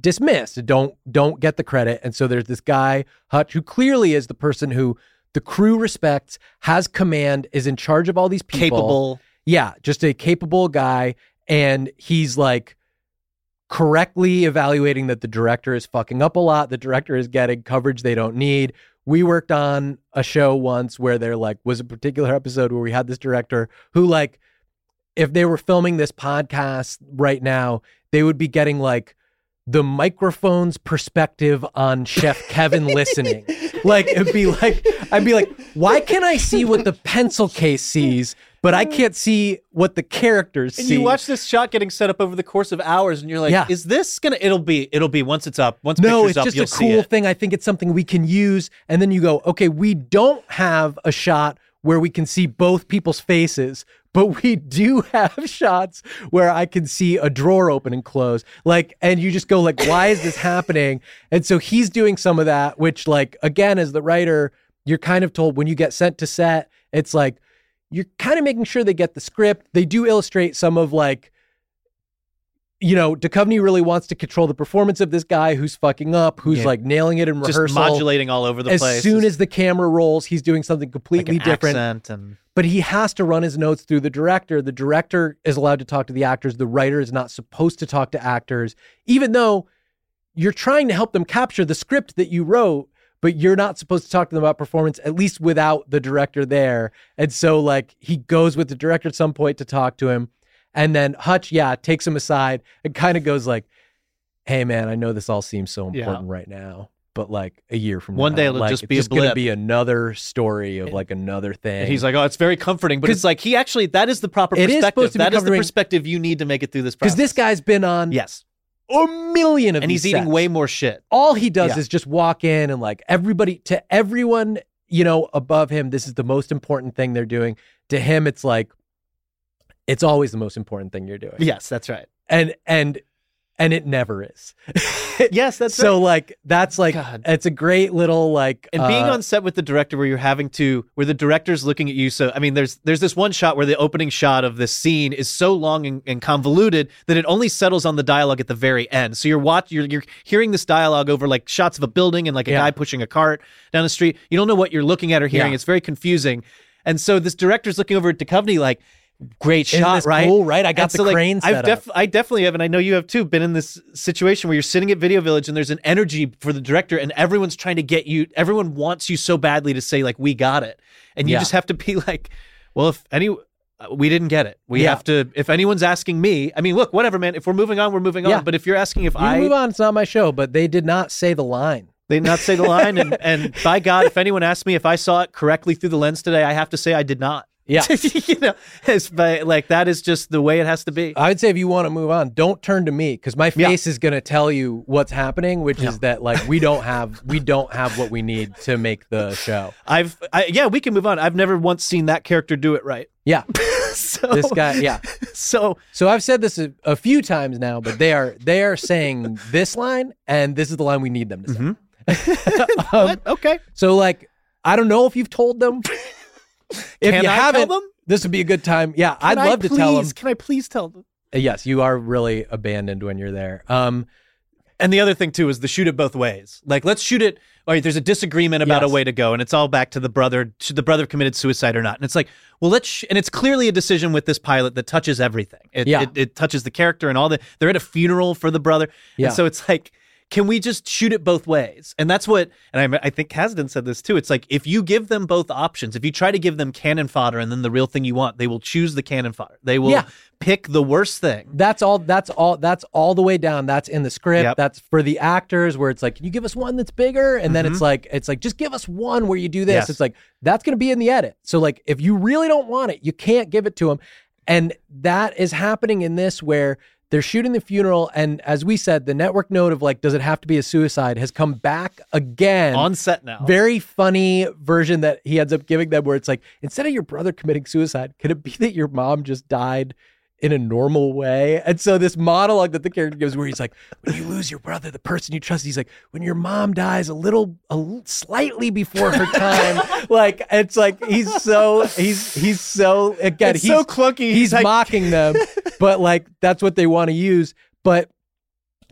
dismissed don't don't get the credit and so there's this guy hutch who clearly is the person who the crew respects has command is in charge of all these people capable. yeah, just a capable guy. And he's like correctly evaluating that the director is fucking up a lot. The director is getting coverage they don't need. We worked on a show once where there like was a particular episode where we had this director who like if they were filming this podcast right now, they would be getting like the microphone's perspective on Chef Kevin *laughs* listening. Like it'd be like I'd be like, why can I see what the pencil case sees, but I can't see what the characters And see? you watch this shot getting set up over the course of hours, and you're like, Yeah. "Is this gonna? It'll be. It'll be once it's up. Once no, pictures it's up, just you'll a see cool it." thing. I think it's something we can use. And then you go, okay, we don't have a shot where we can see both people's faces, but we do *laughs* have shots where I can see a drawer open and close. Like, and you just go, like, why is this happening? And so he's doing some of that, which, like, again, as the writer, you're kind of told when you get sent to set, it's like you're kind of making sure they get the script. They do illustrate some of like you know, Duchovny really wants to control the performance of this guy who's fucking up, who's Yeah. like nailing it in Just rehearsal. modulating all over the as place. As soon as the camera rolls, he's doing something like completely an different. and But he has to run his notes through the director. The director is allowed to talk to the actors. The writer is not supposed to talk to actors, even though you're trying to help them capture the script that you wrote, but you're not supposed to talk to them about performance, at least without the director there. And so, like, he goes with the director at some point to talk to him. And then Hutch, yeah, takes him aside and kind of goes like, "Hey, man, I know this all seems so Yeah. important right now, but like a year from now. One now, day it'll like, just it's be a just gonna be another story of like another thing." And he's like, "Oh, it's very comforting," but it's like he actually that is the proper It is perspective. supposed to be That is the perspective you need to make it through this because this guy's been on yes, a million of and he's eating sets. way more shit. All he does Yeah. is just walk in and like everybody to everyone you know above him. This is the most important thing they're doing. To him, it's like it's always the most important thing you're doing. Yes, that's right. and and and it never is. *laughs* Yes, that's so right. like that's like God. it's a great little like And being uh, on set with the director where you're having to where the director's looking at you so I mean there's there's this one shot where the opening shot of this scene is so long and, and convoluted that it only settles on the dialogue at the very end. So you're watch you're you're hearing this dialogue over like shots of a building and like a Yeah. guy pushing a cart down the street. You don't know what you're looking at or hearing. Yeah. It's very confusing. And so this director's looking over at Duchovny like great shot, this right? cool, right? I got And the so, like, crane I've def- I definitely have, and I know you have too, been in this situation where you're sitting at Video Village and there's an energy for the director, and everyone's trying to get you. Everyone wants you so badly to say like, "We got it," and you Yeah. just have to be *laughs* like, "Well, if any." uh, We didn't get it. We Yeah. have to. If anyone's asking me, I mean, look, whatever, man. If we're moving on, we're moving Yeah. on. But if you're asking if you I, move on. It's not my show, but they did not say the line. they did not say the line, and *laughs* and by God, if anyone asks me if I saw it correctly through the lens today, I have to say I did not. Yeah. *laughs* you know, it's, but like that is just the way it has to be. I would say if you want to move on, don't turn to me because my Yeah. face is going to tell you what's happening, which Yeah. is that like we don't have we don't have what we need to make the show. I've I, yeah, we can move on. I've never once seen that character do it right. Yeah, *laughs* so this guy. Yeah. So So I've said this a, a few times now, but they are they are saying this line, and this is the line we need them to say. *laughs* Um, what? Okay. so like, I don't know if you've told them. If Can you I haven't, them? this would be a good time. Yeah, I'd Can I love to tell them. Can I please tell them? Yes, you are really abandoned when you're there. Um, And the other thing too is the shoot it both ways. Like let's shoot it all right, there's a disagreement about Yes. a way to go, and it's all back to the brother. Should the brother committed suicide or not? And it's like, well, let's. Sh-, and it's clearly a decision with this pilot that touches everything. It, Yeah. it, it touches the character and all the. They're at a funeral for the brother, Yeah. and so it's like. Can we just shoot it both ways? And that's what, and I, I think Kasdan said this too. It's like if you give them both options, if you try to give them cannon fodder and then the real thing you want, they will choose the cannon fodder. They will Yeah. pick the worst thing. That's all. That's all. That's all the way down. That's in the script. Yep. That's for the actors, where it's like, can you give us one that's bigger? And then it's mm-hmm. like, it's like, just give us one where you do this. Yes. It's like that's going to be in the edit. So like, if you really don't want it, you can't give it to them. And that is happening in this where they're shooting the funeral, and as we said, the network note of like, does it have to be a suicide, has come back again On set now. very funny version that he ends up giving them where it's like instead of your brother committing suicide could it be that your mom just died in a normal way and so this monologue that the character gives where he's like when you lose your brother the person you trust he's like when your mom dies a little a slightly before her time *laughs* like it's like he's so he's he's so again It's he's so clunky. he's like- mocking them, *laughs* but like that's what they want to use. But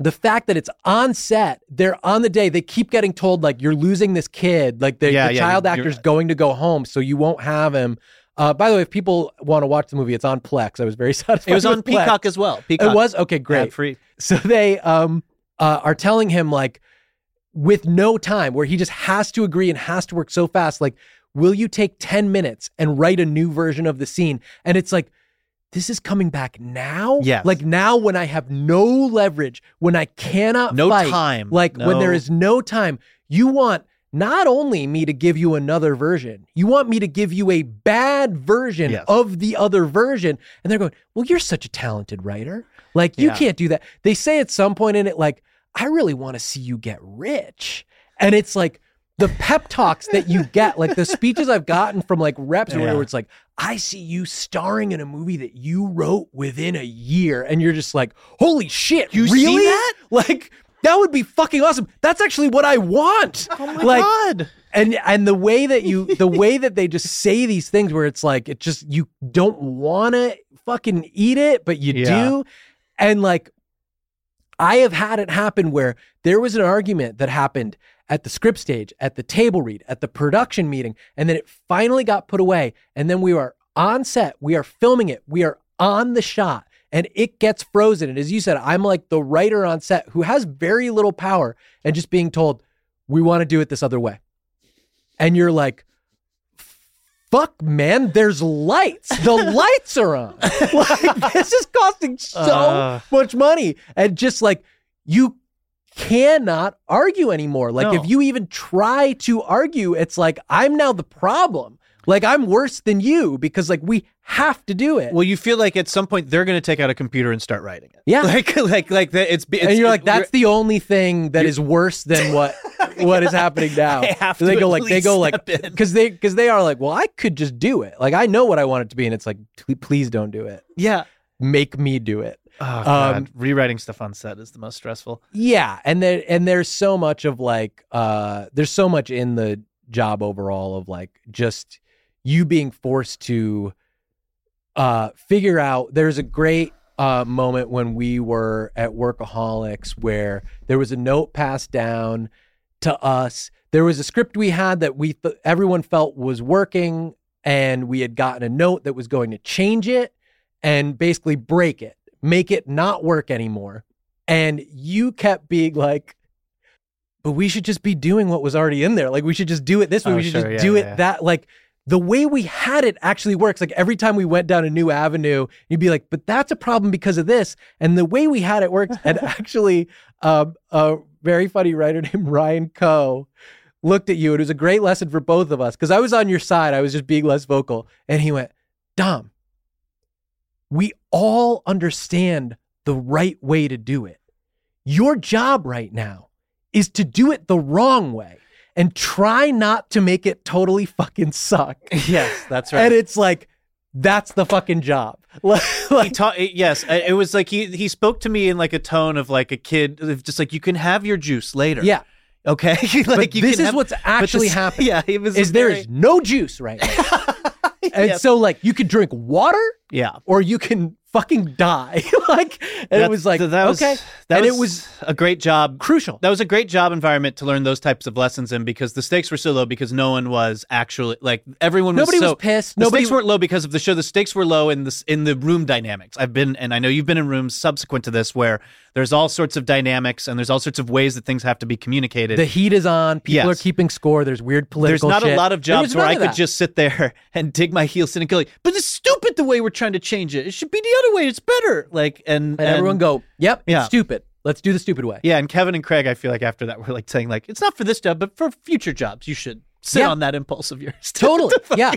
the fact that it's on set, they're on the day, they keep getting told like you're losing this kid, like the, Yeah, the yeah, child actor's going to go home, so you won't have him. Uh, by the way, if people want to watch the movie, it's on Plex. I was very *laughs* satisfied. It was on Plex. Peacock as well. Peacock. It was okay, great. free. So they um uh, are telling him like with no time where he just has to agree and has to work so fast like will you take 10 minutes and write a new version of the scene and it's like this is coming back now Yes. like now when i have no leverage when i cannot No fight, time. like when there is no time you want not only me to give you another version you want me to give you a bad version Yes. of the other version and they're going well you're such a talented writer like you Yeah. can't do that they say at some point in it like i really want to see you get rich and it's like the pep talks that you get like the speeches i've gotten from like reps Yeah. whatever it's like i see you starring in a movie that you wrote within a year and you're just like holy shit You see really that? *laughs* like that would be fucking awesome. That's actually what i want. Oh my like god. and and the way that you the way that they just say these things where it's like it just you don't want to fucking eat it but you Yeah. do and like i have had it happen where there was an argument that happened at the script stage at the table read at the production meeting and then it finally got put away. And then we are on set. We are filming it. We are on the shot and it gets frozen and as you said i'm like the writer on set who has very little power and just being told we want to do it this other way and you're like, fuck, man, there's lights. The *laughs* lights are on. *laughs* Like, this is costing so Uh. much money. And just like, you cannot argue anymore. Like, No. if you even try to argue, it's like, I'm now the problem. Like, I'm worse than you because, like, we have to do it. Well, you feel like at some point they're going to take out a computer and start writing it. Yeah. Like *laughs* like like that. It's, it's and you're like, that's the only thing that is worse than *laughs* what what is happening now. So they go like they go like because they because they are like, well, I could just do it. Like I know what I want it to be, and it's like, please don't do it. yeah. Make me do it. Oh god, Um, rewriting stuff on set is the most stressful. Yeah, and there and there's so much of like uh there's so much in the job overall of like just you being forced to uh figure out there's a great uh moment when we were at workaholics where there was a note passed down to us. There was a script we had that we th- everyone felt was working and we had gotten a note that was going to change it and basically break it make it not work anymore. And you kept being like but we should just be doing what was already in there. Like we should just do it this way. Oh, we should sure, just yeah, do it yeah. that like the way we had it actually works. Like every time we went down a new avenue you'd be like but that's a problem because of this. And the way we had it works and *laughs* actually um, a very funny writer *laughs* named ryan coe looked at you and it was a great lesson for both of us because i was on your side i was just being less vocal and he went dom we all understand the right way to do it. Your job right now is to do it the wrong way and try not to make it totally fucking suck. *laughs* yes, that's right. And it's like, that's the fucking job. *laughs* he taught yes it was like he he spoke to me in like a tone of like a kid just like you can have your juice later yeah. okay *laughs* like But you this is have- what's actually this- happening. yeah it was Is very- is no juice right now. And Yes. so like you can drink water yeah or you can fucking die. *laughs* like, and it was like, that was, okay. that and was it was a great job. crucial. That was a great job environment to learn those types of lessons in because the stakes were so low because no one was actually like everyone was Nobody so, was pissed. The Nobody stakes weren't low because of the show. The stakes were low in this in the room dynamics. I've been and I know you've been in rooms subsequent to this where there's all sorts of dynamics and there's all sorts of ways that things have to be communicated. the heat is on. People Yes. are keeping score. There's weird political. there's not shit. a lot of jobs where I could just sit there *laughs* and dig my heels in and go like, but it's stupid the way we're trying to change it. It should be the other way. It's better. Like and, and everyone go, yep, Yeah. it's stupid. Let's do the stupid way. Yeah, and Kevin and Craig, I feel like after that were like saying like it's not for this job, but for future jobs, you should sit Yeah. on that impulse of yours. Totally. *laughs* Yeah.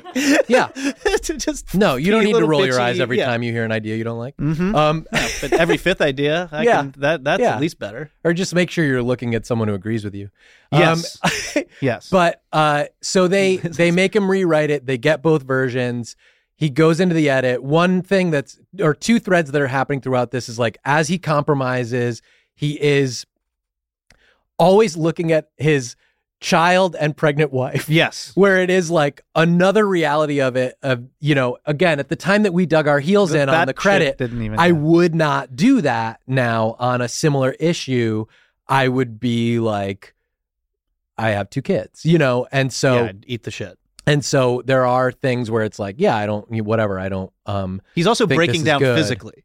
Yeah. *laughs* to just No, you don't need to roll your eyes every yeah. time you hear an idea you don't like. Mm-hmm. Um, but every *laughs* fifth idea, I Yeah. can, that that's Yeah. at least better. or just make sure you're looking at someone who agrees with you. Yes. Um, Yes, But uh, so they they make him rewrite it. They get both versions. He goes into the edit. One thing that's or two threads that are happening throughout this is like as he compromises, he is always looking at his child and pregnant wife. yes, *laughs* Where it is like another reality of it. Of you know, again, at the time that we dug our heels in That on the credit, didn't even. I would not do that now on a similar issue. I would be like, I have two kids, you know, and so yeah, eat the shit. and so there are things where it's like, yeah, I don't, whatever, I don't. Um, He's also breaking down good. physically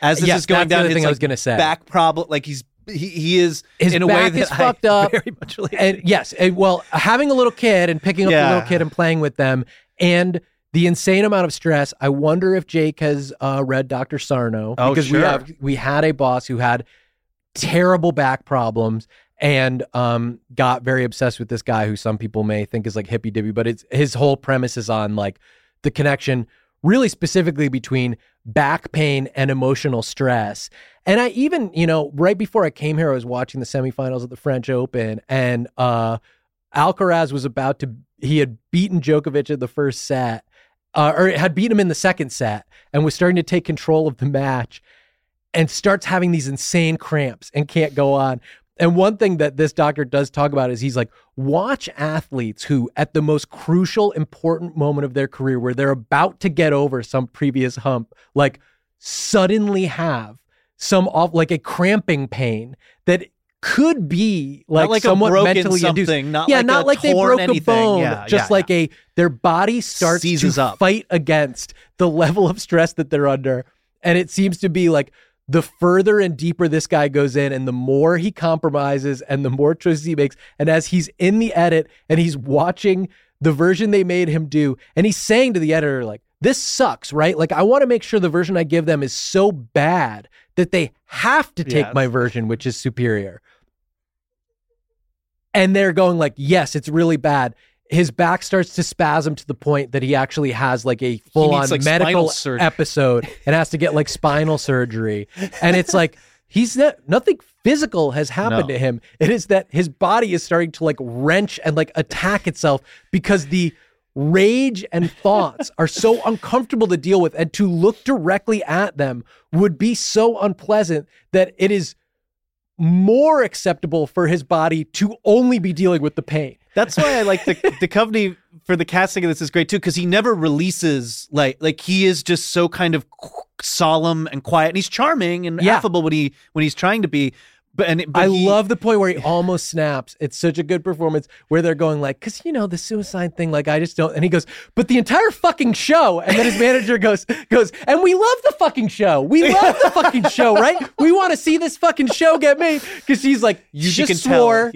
as this yes, is going the down. his thing I like, was gonna say. back problem. Like he's he, he is His in a back way is that fucked I *laughs* up. very much relate. and yes, and well, having a little kid and picking up Yeah. a little kid and playing with them, and the insane amount of stress. I wonder if Jake has uh, read Dr. Sarno Oh, because we have we had a boss who had terrible back problems and um, got very obsessed with this guy who some people may think is like hippy dippy, but it's his whole premise is on like the connection, really specifically between back pain and emotional stress. And I even, you know, right before I came here, I was watching the semifinals of the French Open, and uh, Alcaraz was about to. He had beaten Djokovic in the first set, uh, or had beaten him in the second set, and was starting to take control of the match, and starts having these insane cramps and can't go on. And one thing that this doctor does talk about is he's like, watch athletes who, at the most crucial, important moment of their career, where they're about to get over some previous hump, like suddenly have some off, like a cramping pain that could be like, not like somewhat mentally something, induced. not yeah, like not like they broke anything. a bone, Yeah, just yeah, like a their body starts Seizes to up. fight against the *laughs* level of stress that they're under, and it seems to be like the further and deeper this guy goes in and the more he compromises and the more choices he makes and as he's in the edit and he's watching the version they made him do and he's saying to the editor like this sucks right like i want to make sure the version i give them is so bad that they have to take Yes. my version which is superior and they're going like yes it's really bad his back starts to spasm to the point that he actually has like a full on like, medical episode and has to get like spinal surgery. And it's like he's not, nothing physical has happened No. to him. It is that his body is starting to like wrench and like attack itself because the rage and thoughts are so uncomfortable to deal with and to look directly at them would be so unpleasant that it is more acceptable for his body to only be dealing with the pain. That's why I like the the company for the casting of this is great too because he never releases like like he is just so kind of solemn and quiet and he's charming and Yeah. affable when he when he's trying to be. But and but I he- love the point where he almost snaps. It's such a good performance where they're going like, because you know the suicide thing, like I just don't. And he goes, but the entire fucking show. And then his manager goes, goes, and we love the fucking show. We love the fucking show, right? We want to see this fucking show get made. Because he's like, you she just swore.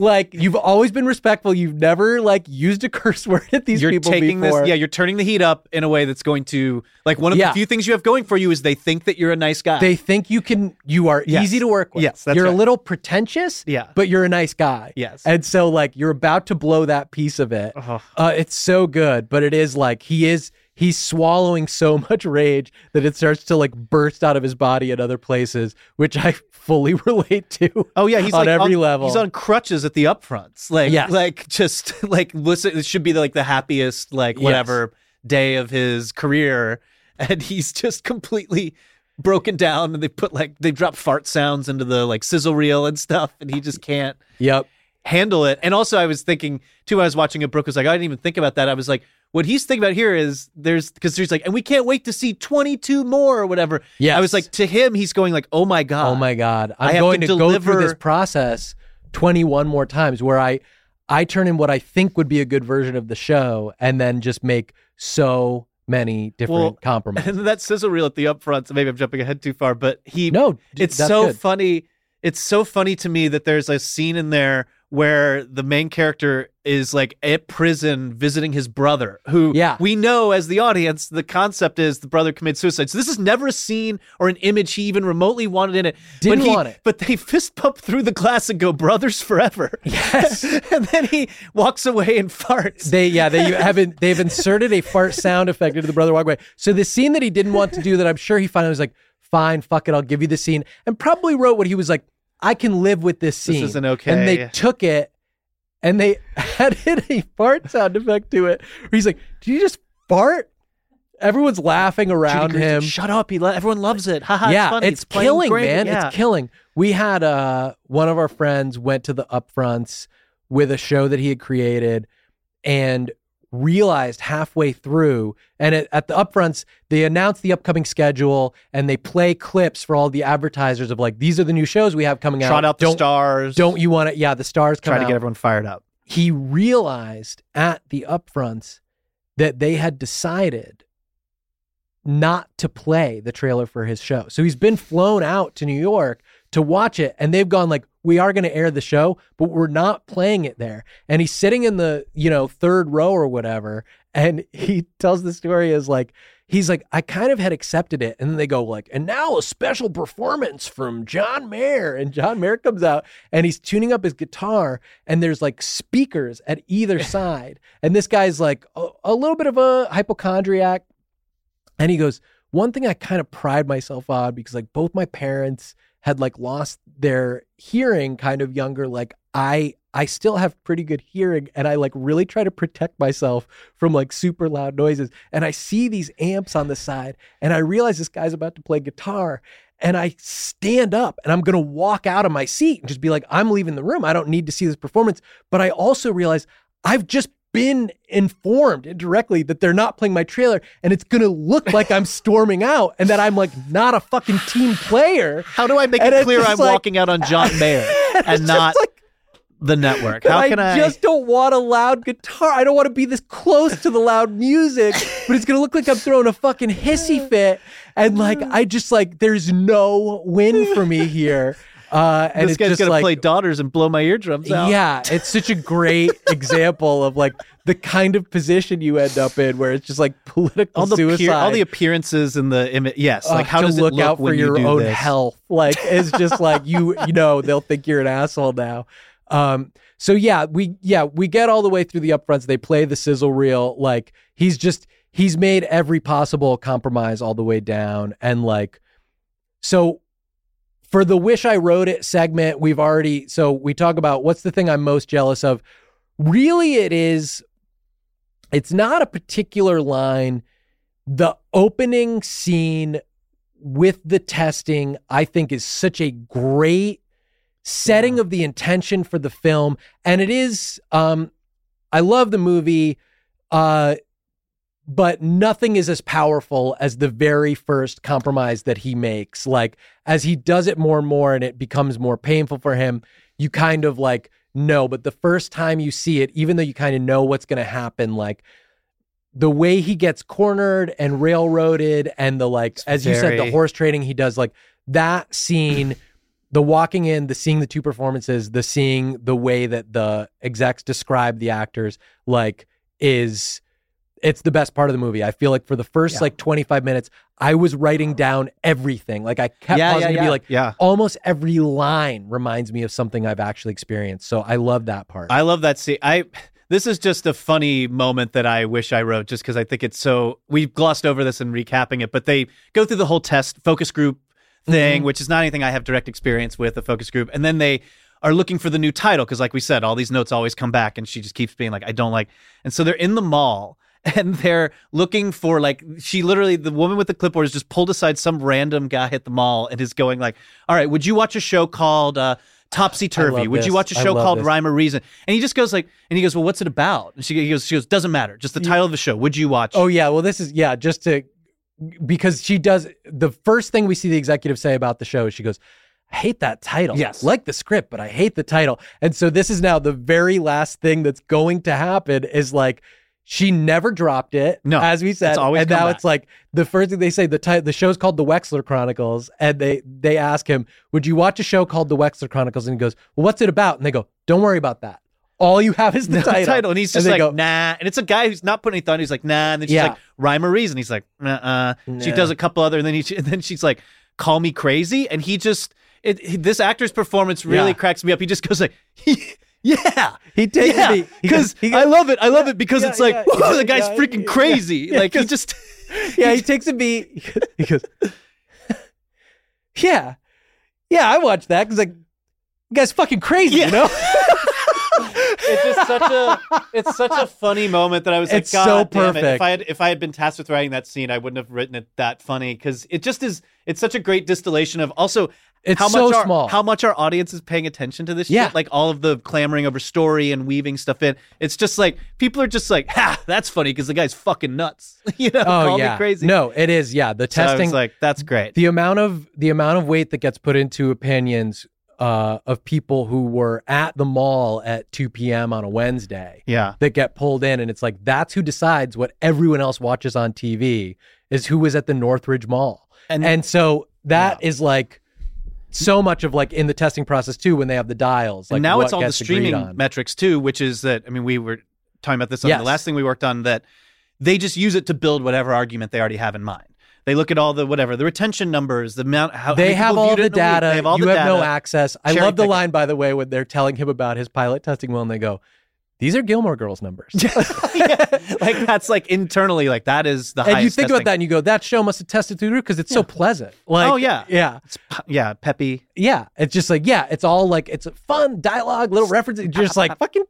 Like you've always been respectful. You've never like used a *laughs* curse word at these you're people taking before. this yeah you're turning the heat up in a way that's going to like one of Yeah. the few things you have going for you is they think that you're a nice guy They think you can. You are Yes. easy to work with. Yes, that's you're a little pretentious. Yeah. but you're a nice guy. Yes. and so like you're about to blow that piece of it. Oh. Uh, it's so good, but it is like he is. He's swallowing so *laughs* much rage that it starts to like burst out of his body at other places, which I fully *laughs* relate to. Oh yeah, he's on like every on, level. He's on crutches at the upfronts, like Yes. like just *laughs* like listen. It should be like the happiest like Yes. whatever day of his career, and he's just completely broken down. And they put like they drop fart sounds into the like sizzle reel and stuff, and he just can't. Yep. Handle it. And also, I was thinking too. I was watching it. Brooke was like, I didn't even think about that. I was like, what he's thinking about here is there's because he's like, and we can't wait to see 22 more or whatever. Yeah, I was like, to him, he's going like, oh my god, Oh my God. I I'm have going to to, go through this process 21 more times where I I turn in what I think would be a good version of the show and then just make so many different Well, *laughs* compromises. And that sizzle reel at the upfront. So maybe I'm jumping ahead too far, but he No, it's so good. funny. It's so funny to me that there's a scene in there where the main character is like at prison visiting his brother, who Yeah. we know as the audience, the concept is the brother commits suicide. So this is never a scene or an image he even remotely wanted in it. Didn't but he, want it. But they *laughs* fist bump through the glass and go brothers forever. Yes. *laughs* and then he walks away and farts. They yeah they haven't they've inserted a fart sound effect into the brother walkway. So the scene that he didn't want to do that I'm sure he finally was like, fine, fuck it, I'll give you the scene, and probably wrote what he was like, I can live with this scene. This isn't okay. And they took it and they *laughs* added a fart sound effect to it. Where he's like, Did you just fart? Everyone's laughing around him. Shut up! He lo- everyone loves it. Ha ha! yeah, it's funny. it's, playing killing, great. man. Yeah. It's killing. We had uh one of our friends went to the upfronts with a show that he had created and realized halfway through and at, at the upfronts they announce the upcoming schedule and they play clips for all the advertisers of like these are the new shows we have coming out Trot out the don't stars. don't you want to yeah the stars come try to get everyone fired up. he realized at the upfronts that they had decided not to play the trailer for his show. So he's been flown out to New York to watch it and they've gone like we are going to air the show but we're not playing it there. And he's sitting in the, you know, third row or whatever and *laughs* he tells the story as like he's like I kind of had accepted it. And then they go like and now a special performance from John Mayer. And John Mayer comes out and he's tuning up his guitar and there's like speakers at either *laughs* side. And this guy's like a, a little bit of a hypochondriac. And he goes one thing I kind of pride myself on because like both my parents had like lost their hearing kind of younger like I I still have pretty good hearing and I like really try to protect myself from like super loud noises. And I see these amps on the side and I realize this guy's about to play guitar and I stand up and I'm going to walk out of my seat and just be like I'm leaving the room. I don't need to see this performance. But I also realize I've just been informed indirectly that they're not playing my trailer and it's going to look like I'm *laughs* storming out and that I'm like not a fucking team player How do I make And it clear I'm like- walking out on John Mayer *laughs* and It's not like the network? How can I? just don't want a loud guitar. I don't want to be this close to the loud music, but it's gonna look like I'm throwing a fucking hissy fit. And like I just like there's no win for me here. Uh, and this guy's gonna like play daughters and blow my eardrums out. yeah, it's such a great *laughs* example of like the kind of position you end up in, where it's just like political All the suicide. all the appearances in the image. Yes, uh, like how to does look it look out for your you own this? health? Like it's just like you, you know, they'll think you're an asshole now. Um, so yeah, we yeah we get all the way through the upfronts. They play the sizzle reel. Like he's just he's made every possible compromise all the way down, and like so for the wish I wrote it segment, we've already so we talk about what's the thing I'm most jealous of. Really, it is. It's not a particular line. The opening scene with the testing, I think, is such a great setting of the intention for the film, and it is. Um, I love the movie. Uh, but nothing is as powerful as the very first compromise that he makes. Like as he does it more and more and it becomes more painful for him, you kind of like know, but the first time you see it, even though you kind of know what's going to happen, like the way he gets cornered and railroaded and the like, as you said, the horse trading he does, like that scene, the walking in, the seeing the two performances, the seeing the way that the execs describe the actors, like is it's the best part of the movie. I feel like for the first Yeah. like 25 minutes, I was writing down everything. Like I kept Yeah, pausing yeah, to be like, yeah. almost every line reminds me of something I've actually experienced. So I love that part. I love that scene. I this is just a funny moment that I wish I wrote just because I think it's so we've glossed over this in recapping it, but they go through the whole test focus group thing, Mhm. which is not anything I have direct experience with, a focus group, and then they are looking for the new title because like we said, all these notes always come back and she just keeps being like, I don't like and so they're in the mall *laughs* and they're looking for like she literally the woman with the clipboard has just pulled aside some random guy at the mall and is going like all right would you watch a show called uh topsy turvy. Would you watch a show called this. Rhyme or Reason? And he just goes like, and he goes, well, what's it about? And she he goes, she goes, doesn't matter, just the title of the show. Would you watch? Oh yeah, well this is yeah, just to because she does the first thing we see the executive say about the show is she goes, I hate that title. Yes. Like the script, but I hate the title. And so this is now the very last thing that's going to happen is like she never dropped it. No, as we said. it's always and now back. it's like the first thing they say, the title the show's called The Wexler Chronicles. And they they ask him, Would you watch a show called The Wexler Chronicles? And he goes, Well, what's it about? And they go, Don't worry about that. All you have is *laughs* the title. title. And he's just they like, go, nah. And it's a guy who's not putting any thought. He's like, nah. And then she's Yeah. like, rhyme or reason. He's like, uh. She does a couple other, and then he, and then she's like, call me crazy. And he just, it, this actor's performance really Yeah. cracks me up. He just goes like, *laughs* yeah. He takes yeah, me because I love it. I love it because Yeah, it's like, yeah, whoa, yeah, the guy's yeah, freaking yeah, crazy. yeah, *laughs* like he just, *laughs* yeah, he takes a beat. *laughs* He goes, yeah, yeah. I watched that because like, you guy's fucking crazy, Yeah. you know. it's just such a it's such a funny moment that I was like, It's God so damn it. If. I had if I had been tasked with writing that scene, I wouldn't have written it that funny because it just is. It's such a great distillation of also It's how so much our, small. how much our audience is paying attention to this Yeah. shit. Like all of the clamoring over story and weaving stuff in. It's just like people are just like, ha, that's funny because the guy's fucking nuts. *laughs* you know, oh call yeah, me crazy. no, it is. Yeah, the So testing, like that's great. the amount of the amount of weight that gets put into opinions uh, of people who were at the mall at 2 p.m. on a Wednesday. yeah. that get pulled in and it's like that's who decides what everyone else watches on TV is who was at the Northridge Mall. And- And, so that is like so much of like in the testing process too when they have the dials. Like and now it's all the streaming metrics too, which is that I mean we were talking about this on Yes. the last thing we worked on that they just use it to build whatever argument they already have in mind. They look at all the whatever the retention numbers, the amount how They have all the in a week. data. They have all you the have no data. access. I Cherry love the line, by the way, when they're telling him about his pilot testing well, and they go, "These are Gilmore Girls numbers." *laughs* like that's like internally like that is the and you think about that, and you go, "That show must have tested through because it's so pleasant." Like, Oh, yeah. yeah. It's yeah, peppy. Yeah, it's just like yeah, it's all like it's fun dialogue, little references. Just like fucking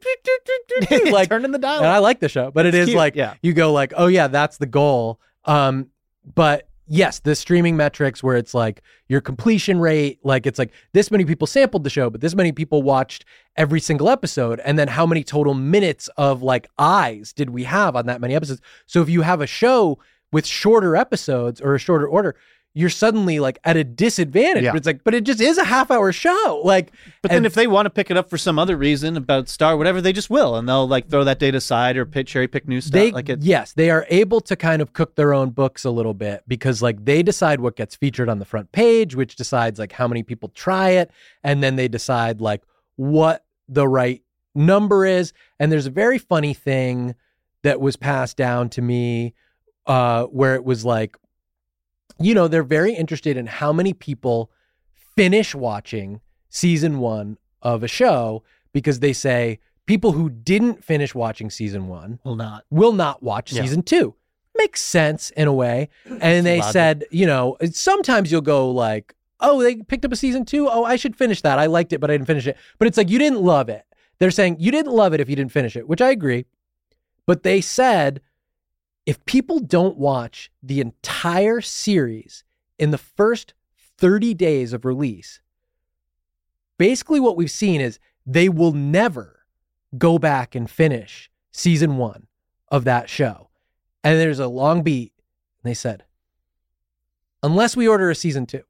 *laughs* like Turning the dial. And I like the show, but it It's cute, like yeah. you go like, oh yeah, that's the goal. Um, but yes, the streaming metrics where it's like your completion rate, like it's like this many people sampled the show, but this many people watched every single episode, and then how many total minutes of like eyes did we have on that many episodes? So if you have a show with shorter episodes or a shorter order. You're suddenly like at a disadvantage. Yeah. But it's like, but it just is a half hour show. Like, But then if they want to pick it up for some other reason about Star, whatever, they just will, and they'll like throw that data aside or pick, cherry pick new stuff. they like it, yes they are able to kind of cook their own books a little bit because like they decide what gets featured on the front page which decides like how many people try it and then they decide like what the right number is and there's a very funny thing that was passed down to me uh where it was like you know they're very interested in how many people finish watching season 1 of a show because they say people who didn't finish watching season 1 will not. will not watch Yeah. season two. Makes sense in a way. *clears throat* And they logic. said, you know, sometimes you'll go like, oh, they picked up a season two. Oh, I should finish that. I liked it, but I didn't finish it. But it's like, you didn't love it. They're saying you didn't love it if you didn't finish it, which I agree. But they said, if people don't watch the entire series in the first 30 days of release, basically what we've seen is they will never go back and finish season one of that show. And there's a long beat. And they said, unless we order a season two,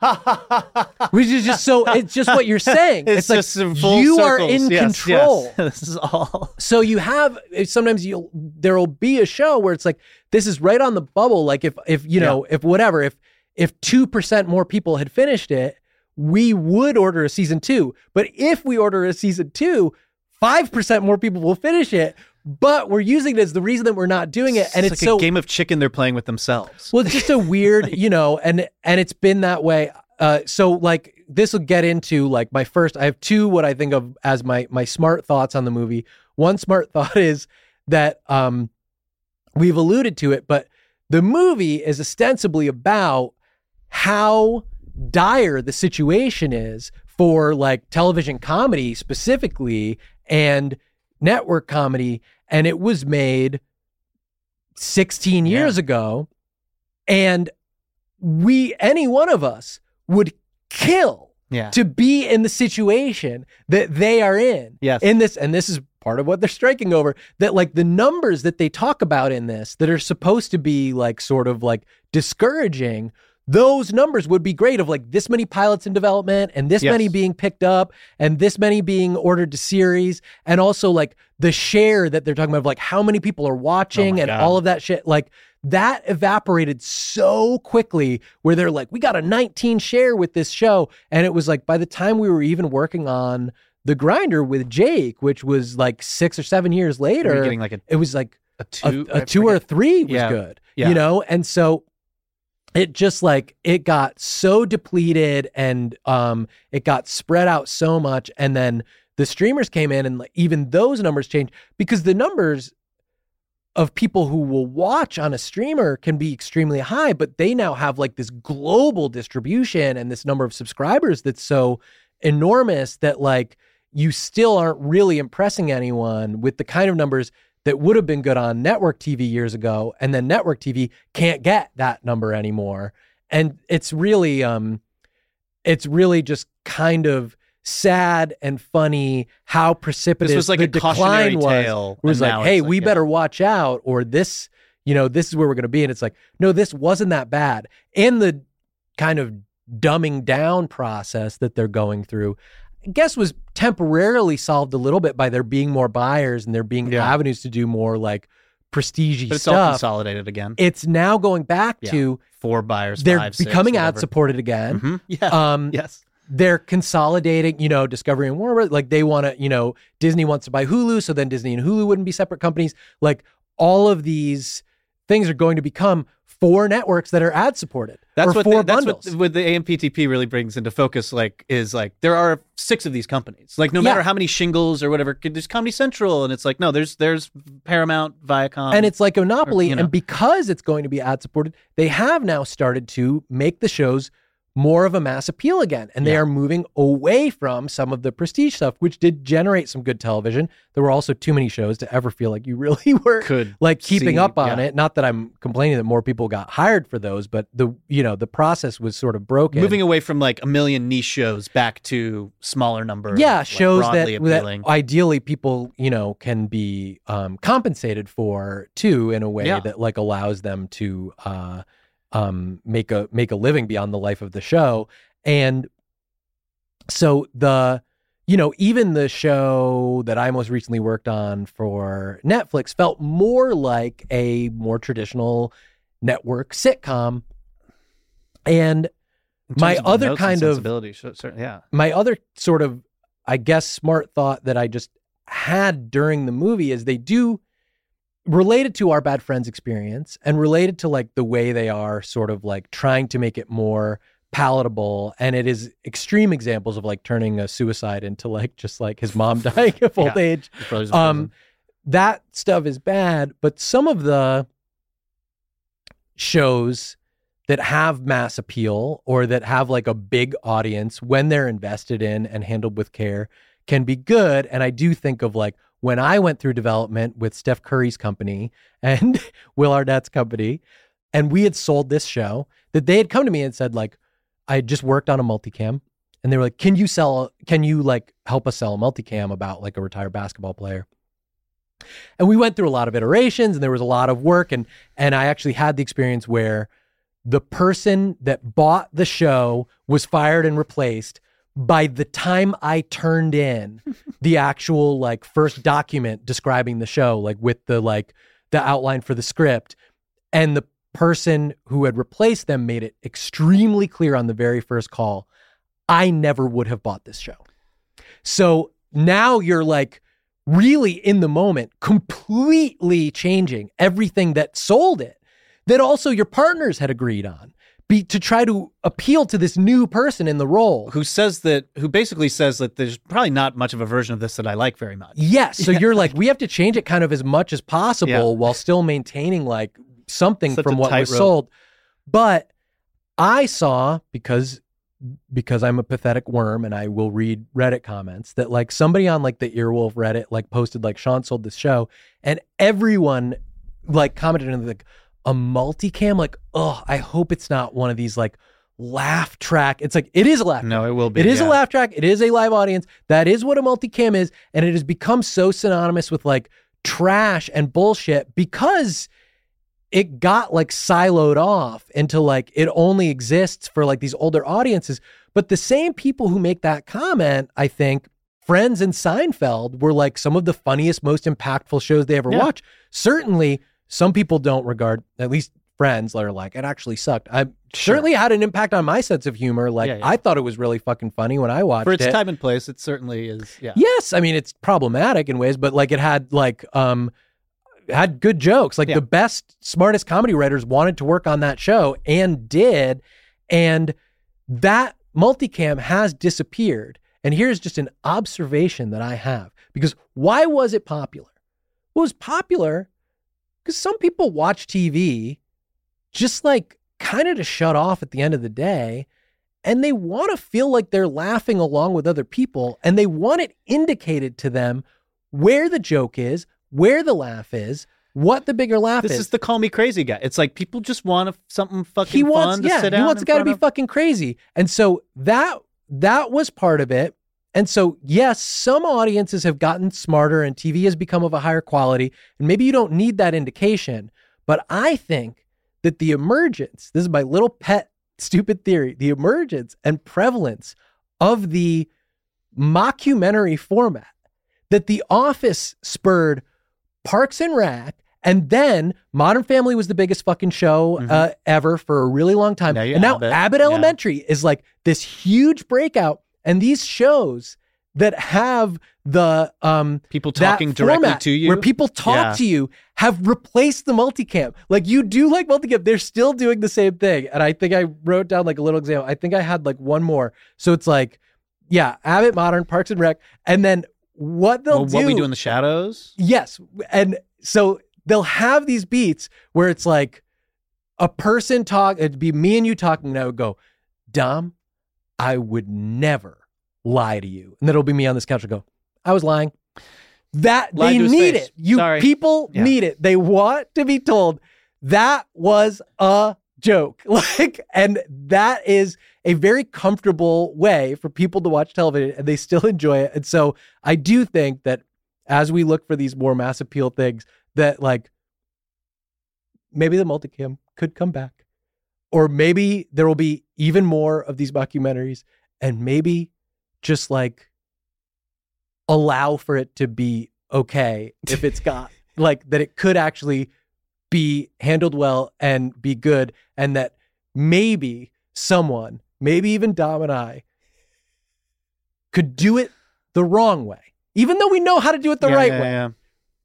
*laughs* which is just so, it's just what you're saying. It's, like in full you are circles. in Yes, control. yes. *laughs* this is all. So you have sometimes you'll there will be a show where it's like this is right on the bubble. Like if if you know if whatever if if two percent more people had finished it, we would order a season two. But if we order a season two, five percent more people will finish it. But we're using it as the reason that we're not doing it, and it's, like so a game of chicken they're playing with themselves. well, it's just a weird, *laughs* you know, and and it's been that way. Uh, so like this will get into like my first. I have two what I think of as my my smart thoughts on the movie. One smart *laughs* thought is that um, we've alluded to it, but the movie is ostensibly about how dire the situation is for like television comedy specifically and network comedy and it was made 16 years ago and we any one of us would kill Yeah. to be in the situation that they are in. Yes. In this, and this is part of what they're striking over that like the numbers that they talk about in this that are supposed to be like sort of like discouraging those numbers would be great of like this many pilots in development and this Yes. many being picked up and this many being ordered to series and also like the share that they're talking about of like how many people are watching Oh and God. all of that shit like that evaporated so quickly where they're like we got a 19 share with this show and it was like by the time we were even working on the grinder with Jake which was like 6 or 7 years later getting like a, it was like a a, two, two or a three was Yeah. good. Yeah. You know, and so it just like it got so depleted and um it got spread out so much and then the streamers came in and like even those numbers changed because the numbers of people who will watch on a streamer can be extremely high but they now have like this global distribution and this number of subscribers that's so enormous that like you still aren't really impressing anyone with the kind of numbers that would have been good on network TV years ago and then network TV can't get that number anymore and it's really um it's really just kind of sad and funny how precipitous This was like the a decline was tale. it was like hey like, we yeah. better watch out or this you know this is where we're going to be and it's like no this wasn't that bad and the kind of dumbing down process that they're going through guess was temporarily solved a little bit by there being more buyers and there being Yeah. avenues to do more like prestige But it's all stuff. consolidated again. It's now going back Yeah. to Four buyers. they're five, six, becoming ad supported again. Mhm. *laughs* Yeah. Um, yes. they're consolidating, you know, Discovery and Warner. Like they want to, you know, Disney wants to buy Hulu, so then Disney and Hulu wouldn't be separate companies. Like all of these things are going to become four networks that are ad supported That's or what four the, that's bundles. what, what the AMPTP really brings into focus. Like, is like there are six of these companies. Like, no matter Yeah. how many shingles or whatever, there's Comedy Central, and it's like no, there's there's Paramount, Viacom, and it's like a monopoly. you know. And because it's going to be ad supported, they have now started to make the shows more of a mass appeal again. And they Yeah. are moving away from some of the prestige stuff, which did generate some good television. There were also too many shows to ever feel like you *laughs* really were could like keeping see- up on yeah. it. Not that I'm complaining that more people got hired for those, but the you know the process was sort of broken. moving away from like a million niche shows back to smaller number. yeah, like, shows that, that ideally people you know can be um, compensated for too in a way Yeah. that like allows them to uh, um, make a make a living beyond the life of the show. And so the you know even the show that I most recently worked on for Netflix felt more like a more traditional network sitcom. And my other notes kind of- sensibility, so- so- yeah, my other sort of i guess smart thought that i just had during the movie is they do related to our bad friends experience and related to like the way they are sort of like trying to make it more palatable. And it is extreme examples of like turning a suicide into like just like his mom *laughs* dying of old Yeah. age. His brothers in um that stuff is bad but some of the shows that have mass appeal or that have like a big audience when they're invested in and handled with care can be good. And i do think of like when i went through development with steph curry's company and *laughs* will arnett's company and we had sold this show that they had come to me and said like i had just worked on a multicam and they were like can you sell can you like help us sell a multicam about like a retired basketball player? And we went through a lot of iterations and there was a lot of work and and I actually had the experience where the person that bought the show was fired and replaced by the time I turned in *laughs* the actual like first document describing the show like with the like the outline for the script and the person who had replaced them made it extremely clear on the very first call I never would have bought this show. So now you're like really in the moment, completely changing everything that sold it, that also your partners had agreed on, be to try to appeal to this new person in the role. who says that? Who basically says that there's probably not much of a version of this that I like very much. Yes. So you're like, we have to change it kind of as much as possible Yeah. while still maintaining like something Such from what was tightrope. sold. But I saw because because I'm a pathetic worm and I will read Reddit comments that like somebody on like the Earwolf Reddit like posted like Sean sold this show and everyone like commented and like a multicam like oh I hope it's not one of these like laugh track. It's like it is a laugh. No, it will be. It is yeah. a laugh track. It is a live audience. That is what a multicam is, and it has become so synonymous with like trash and bullshit because it got like siloed off into like it only exists for like these older audiences. But the same people who make that comment, I think, Friends and Seinfeld were like some of the funniest, most impactful shows they ever Yeah. watched. Certainly, some people don't regard, at least Friends, that are like, it actually sucked. I Sure. certainly had an impact on my sense of humor. Like, Yeah, yeah. I thought it was really fucking funny when I watched For its it. time and place, it certainly is. Yeah. Yes, I mean it's problematic in ways, but like it had like um had good jokes. Like Yeah. the best, smartest comedy writers wanted to work on that show and did, and that multicam has disappeared. And here's just an observation that I have because why was it popular? Well, it was popular because some people watch TV just like kind of to shut off at the end of the day and they want to feel like they're laughing along with other people and they want it indicated to them where the joke is, where the laugh is, what the bigger laugh This is. This is the call me crazy guy. It's like people just want something fucking he wants, fun to yeah, he wants a guy to be of. fucking crazy. And so that that was part of it. And so, yes, some audiences have gotten smarter and TV has become of a higher quality. And maybe you don't need that indication. But I think that the emergence, this is my little pet stupid theory, the emergence and prevalence of the mockumentary format that The Office spurred Parks and Rec, and then Modern Family was the biggest fucking show Mhm. uh, ever for a really long time. Now and now Abbott, Abbott yeah. Elementary is like this huge breakout, and these shows that have the um people talking directly to you. where people talk Yeah. to you have replaced the multicam. Like you do like multicam, they're still doing the same thing. And I think I wrote down like a little example. I think I had like one more. So it's like, yeah, Abbott Modern, Parks and Rec, and then what they'll well, do. what we do in the shadows. Yes. And so they'll have these beats where it's like a person talk, it'd be me and you talking, and I would go, Dom, I would never lie to you. And then it'll be me on this couch and go, I was lying. That Lied they need face. it. You Sorry. people Yeah. need it. They want to be told that was a joke. *laughs* Like, and that is a very comfortable way for people to watch television and they still *laughs* enjoy it. And so I do think that as we look for these more mass appeal things, that like maybe the multicam could come back. Or maybe there will be even more of these documentaries and maybe just like allow for it to be okay *laughs* if it's got like that it could actually be handled well and be good and that maybe someone maybe even dom and i could do it the wrong way even though we know how to do it the Yeah, right yeah, way. yeah.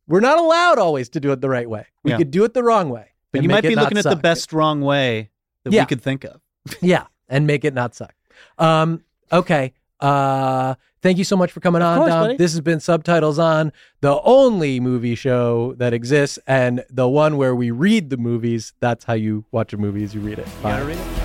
we're not allowed always to do it the right way. We could do it the wrong way But and you might be looking at the best wrong way that we could think of. Yeah and make it not suck um okay uh thank you so much for coming on course, Dom. buddy. this has been subtitles on the only movie show that exists and the one where we read the movies that's how you watch a movie is you read it Bye. gotta read it.